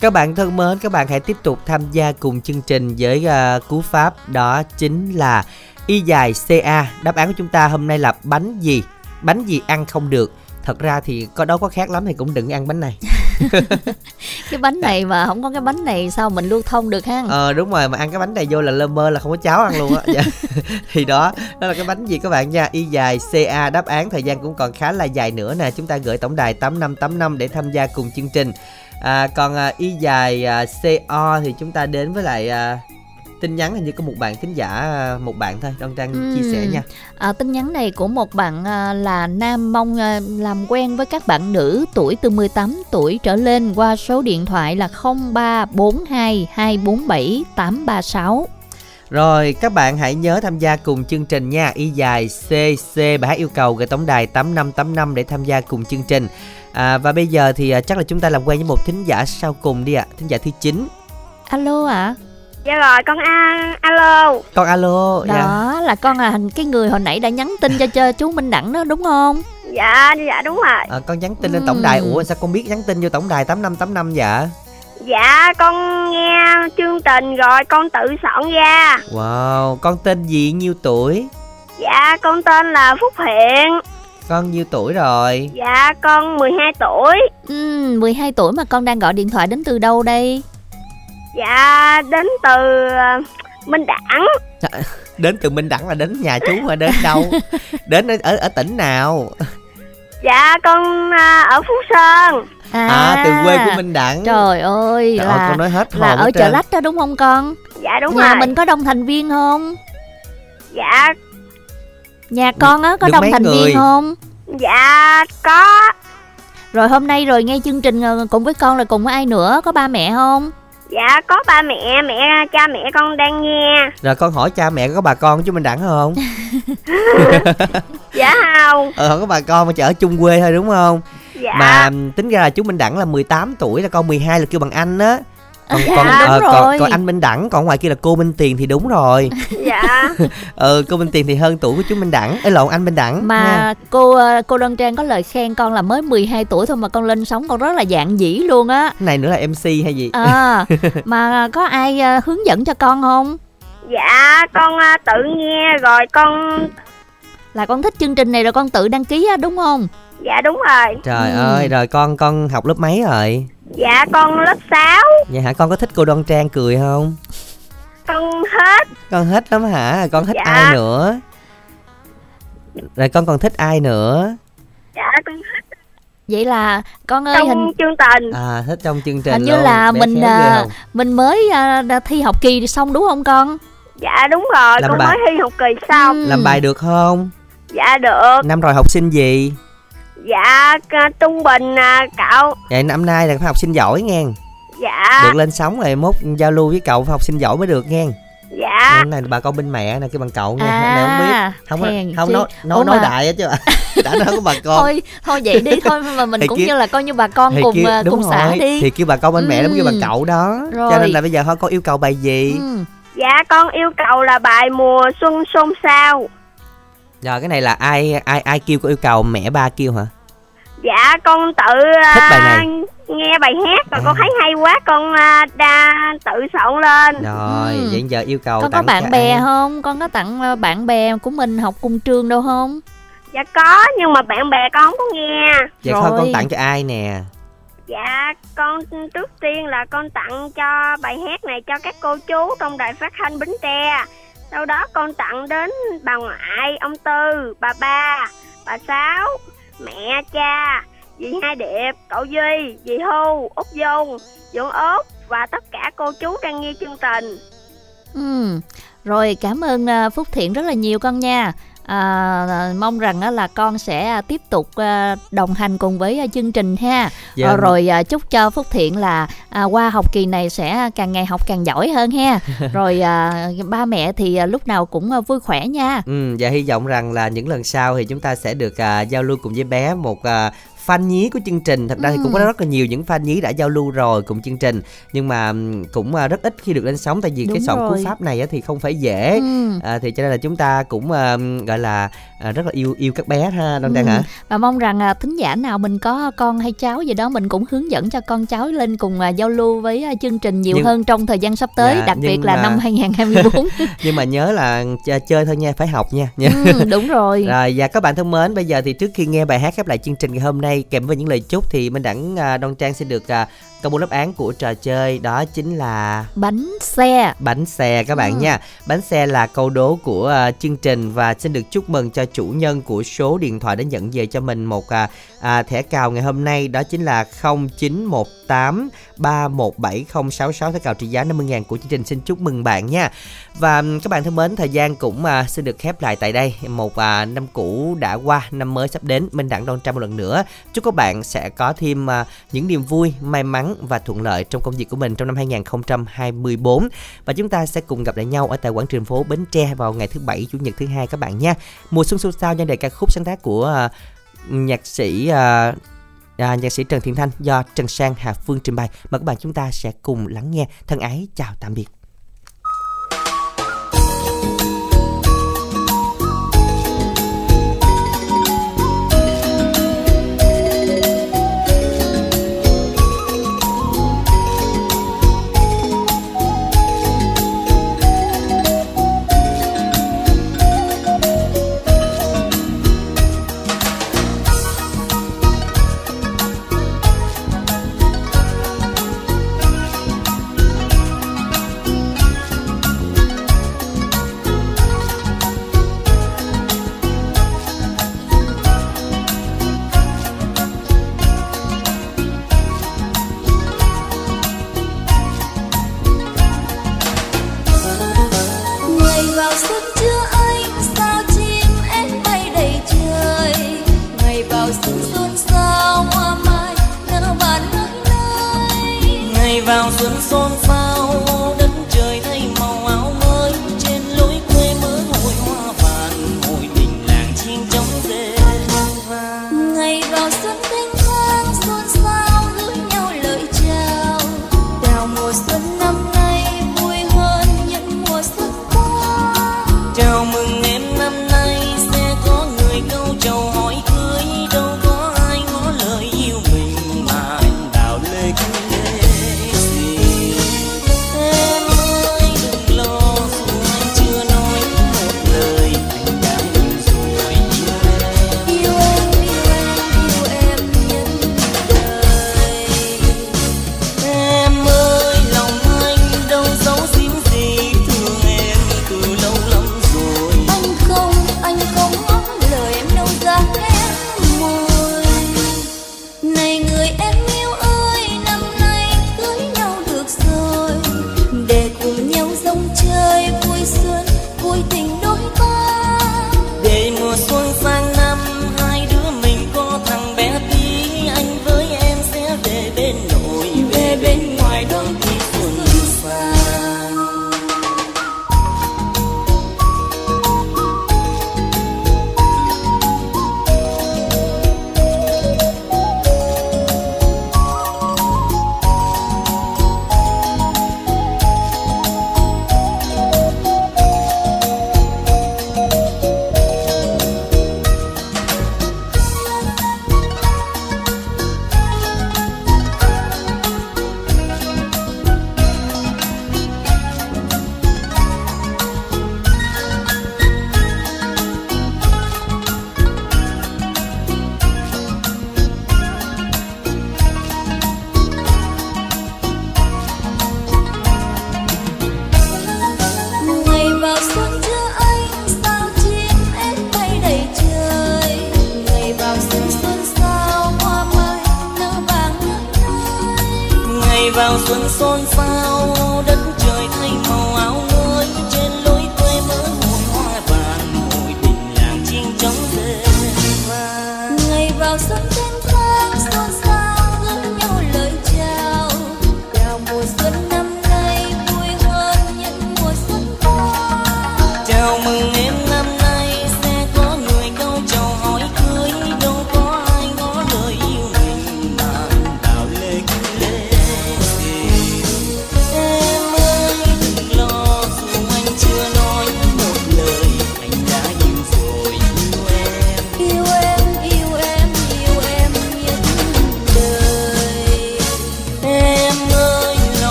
Các bạn thân mến, các bạn hãy tiếp tục tham gia cùng chương trình với uh, cú pháp đó chính là y dài CA. Đáp án của chúng ta hôm nay là bánh gì? Bánh gì ăn không được? Thật ra thì có đó có khác lắm thì cũng đừng ăn bánh này. *laughs* *laughs* cái bánh này mà không có cái bánh này sao mình lưu thông được ha? Ờ đúng rồi mà ăn cái bánh này vô là lơ mơ là không có cháo ăn luôn á. *laughs* Dạ. *laughs* Thì đó Đó là cái bánh gì các bạn nha? Y dài CA đáp án thời gian cũng còn khá là dài nữa nè. Chúng ta gửi tổng đài 8585 để tham gia cùng chương trình. À, Còn à, Y dài à, CO thì chúng ta đến với lại à, tin nhắn hình như có một bạn thính giả à, một bạn thôi Đoan Trang Ừ. chia sẻ nha À, tin nhắn này của một bạn à, là nam mong à, làm quen với các bạn nữ tuổi từ 18 tuổi trở lên qua số điện thoại là 0342 247 836. Rồi các bạn hãy nhớ tham gia cùng chương trình nha Y dài CC bài hát yêu cầu gửi tổng đài 8585 để tham gia cùng chương trình à, Và bây giờ thì à, chắc là chúng ta làm quen với một thính giả sau cùng đi ạ Thính giả thứ 9 Alo ạ. Dạ rồi con a alo. Con alo dạ. Đó là con là cái người hồi nãy đã nhắn tin cho, cho chú Minh Đẳng đó đúng không? Dạ dạ đúng rồi. à, Con nhắn tin lên tổng đài Ủa sao con biết nhắn tin vô tổng đài 8585 dạ Dạ con nghe chương trình rồi con tự soạn ra. Wow con tên gì nhiêu tuổi Dạ con tên là Phúc Hiện. Con nhiêu tuổi rồi Dạ con 12 tuổi. Ừ, 12 tuổi mà con đang gọi điện thoại đến từ đâu đây? Dạ đến từ ờ, Minh Đẳng. Đến từ Minh Đẳng là đến nhà chú mà đến đâu *laughs* Đến ở, ở, tỉnh nào Dạ con à, ở Phú Sơn. À, từ quê của Minh Đẳng Trời ơi Trời ơi, là con nói hết là ở chợ lách đó đúng không con? Dạ đúng Nhà rồi. mình có đông thành viên không? Dạ Nhà con á có được đông thành người? viên không? dạ có. Rồi hôm nay rồi nghe chương trình ờ, cùng với con là cùng với ai nữa? Có ba mẹ không? Dạ có ba mẹ, mẹ cha mẹ con đang nghe. Rồi con hỏi cha mẹ có bà con chú Minh Đẳng không *laughs* Dạ không. Ờ không có bà con mà chỉ ở chung quê thôi đúng không Dạ. Mà tính ra là chú Minh Đẳng là 18 tuổi là con 12 là kêu bằng anh á còn, Dạ, còn, đúng còn, rồi. còn anh Minh Đẳng còn ngoài kia là cô Minh Tiền thì đúng rồi *laughs* Dạ. *laughs* ừ cô Minh Tiền thì hơn tuổi của chú Minh Đẳng ấy lộn anh Minh Đẳng Mà ha. cô ờ, cô Đoan Trang có lời khen con là mới 12 tuổi thôi mà con lên sóng con rất là dạng dĩ luôn á. Này nữa là MC hay gì À, *laughs* mà có ai ờ, hướng dẫn cho con không? Dạ con tự nghe rồi con Là con thích chương trình này rồi con tự đăng ký á đúng không? Dạ đúng rồi. Trời Ừ. ơi rồi con con học lớp mấy rồi Dạ con lớp 6 Vậy hả? Con có thích cô Đoan Trang cười không? Con hết. Con thích lắm hả? Con thích Dạ. ai nữa? Rồi con còn thích ai nữa? Dạ con hết. Vậy là con ơi trong hình chương trình. À thích trong chương trình hình như luôn. là Bé mình à, mình mới à, thi học kỳ xong đúng không con? Dạ đúng rồi. Làm con bài- mới thi học kỳ xong. Làm bài được không? Dạ được. Năm rồi học sinh gì Dạ à, trung bình à, cậu. Vậy năm nay là phải học sinh giỏi nghe. Dạ. Được lên sóng rồi mốt giao lưu với cậu phải học sinh giỏi mới được nghe. Dạ. Cái này bà con bên mẹ nè cái bằng cậu nha À, Này không biết. Không, hèn không nói nói, nói mà- đại á chứ. *laughs* Đã nói có bà con. Thôi thôi vậy đi thôi mà mình Thì cũng kia- như là coi như bà con cùng kêu- à, đúng cùng xã rồi, đi. Thì kêu bà con bên mẹ nó kêu bằng Ừ. cậu đó. Cho Rồi. nên là bây giờ thôi con yêu cầu bài gì? Ừ. Dạ con yêu cầu là bài mùa xuân xôn xao Rồi cái này là ai ai ai kêu có yêu cầu mẹ ba kêu hả Dạ con tự à, Thích bài này. nghe bài hát rồi À. con thấy hay quá con à, đa tự soạn lên Rồi Ừ. vậy giờ yêu cầu Con có bạn bè ai? không? Con có tặng à, bạn bè của mình học cùng trường đâu không? Dạ có nhưng mà bạn bè con không có nghe Vậy thôi con Rồi. tặng cho ai nè Dạ con trước tiên là con tặng cho bài hát này cho các cô chú trong đài phát thanh Bến Tre sau đó con tặng đến bà ngoại, ông Tư, bà ba, bà Sáu, mẹ, cha, dì Hai Điệp, cậu Duy, dì Hu, Út Dung, Dũng Út và tất cả cô chú đang nghe chương trình Ừ. Rồi cảm ơn à, Phúc Thiện rất là nhiều con nha. À, mong rằng á là con sẽ à, tiếp tục à, đồng hành cùng với à, chương trình ha. Dạ. Ờ, rồi à, chúc cho Phúc Thiện là à, qua học kỳ này sẽ càng ngày học càng giỏi hơn ha. *laughs* rồi à, ba mẹ thì à, lúc nào cũng à, vui khỏe nha. Ừ, và hy vọng rằng là những lần sau thì chúng ta sẽ được à, giao lưu cùng với bé một à, fan nhí của chương trình thật ra thì cũng có Ừ. rất là nhiều những fan nhí đã giao lưu rồi cùng chương trình nhưng mà cũng à, rất ít khi được lên sóng tại vì cái Đúng soạn cú pháp này thì không phải dễ Ừ. à, thì cho nên là chúng ta cũng gọi là à, rất là yêu yêu các bé ha Trang Ừ. hả Và mong rằng à, thính giả nào mình có con hay cháu gì đó mình cũng hướng dẫn cho con cháu lên cùng giao lưu với chương trình nhiều Nhưng- hơn trong thời gian sắp tới, Dạ, đặc biệt là mà- năm 2024. *laughs* nhưng mà nhớ là ch- chơi thôi nha phải học nha nha ừ, đúng rồi. Rồi và các bạn thân mến, bây giờ thì trước khi nghe bài hát khép lại chương trình ngày hôm nay kèm với những lời chúc thì Minh Đẳng à, Đông Trang sẽ được à, Câu mẫu đáp án của trò chơi đó chính là Bánh xe. bánh xe các bạn Ừ. nha. Bánh xe là câu đố của à, chương trình và xin được chúc mừng cho chủ nhân của số điện thoại đã nhận về cho mình một à, à, thẻ cào ngày hôm nay đó chính là 0918 317066 thẻ cào trị giá 50.000 của chương trình xin chúc mừng bạn nha. Và ừm, các bạn thân mến, thời gian cũng à, xin được khép lại tại đây. Một à, năm cũ đã qua, năm mới sắp đến, Minh Đẳng Đoan Trang một lần nữa. Chúc các bạn sẽ có thêm à, những niềm vui, may mắn và thuận lợi trong công việc của mình trong năm 2024. Và chúng ta sẽ cùng gặp lại nhau ở tại quảng trường phố Bến Tre vào ngày thứ bảy, chủ nhật thứ hai các bạn nha. Mùa xuân xôn xao nhân đề ca khúc sáng tác của uh, nhạc sĩ uh, à, nhạc sĩ Trần Thiện Thanh do Trần Sang Hà Phương trình bày. Mời các bạn chúng ta sẽ cùng lắng nghe. Thân ái chào tạm biệt.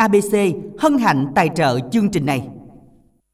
ABC hân hạnh tài trợ chương trình này.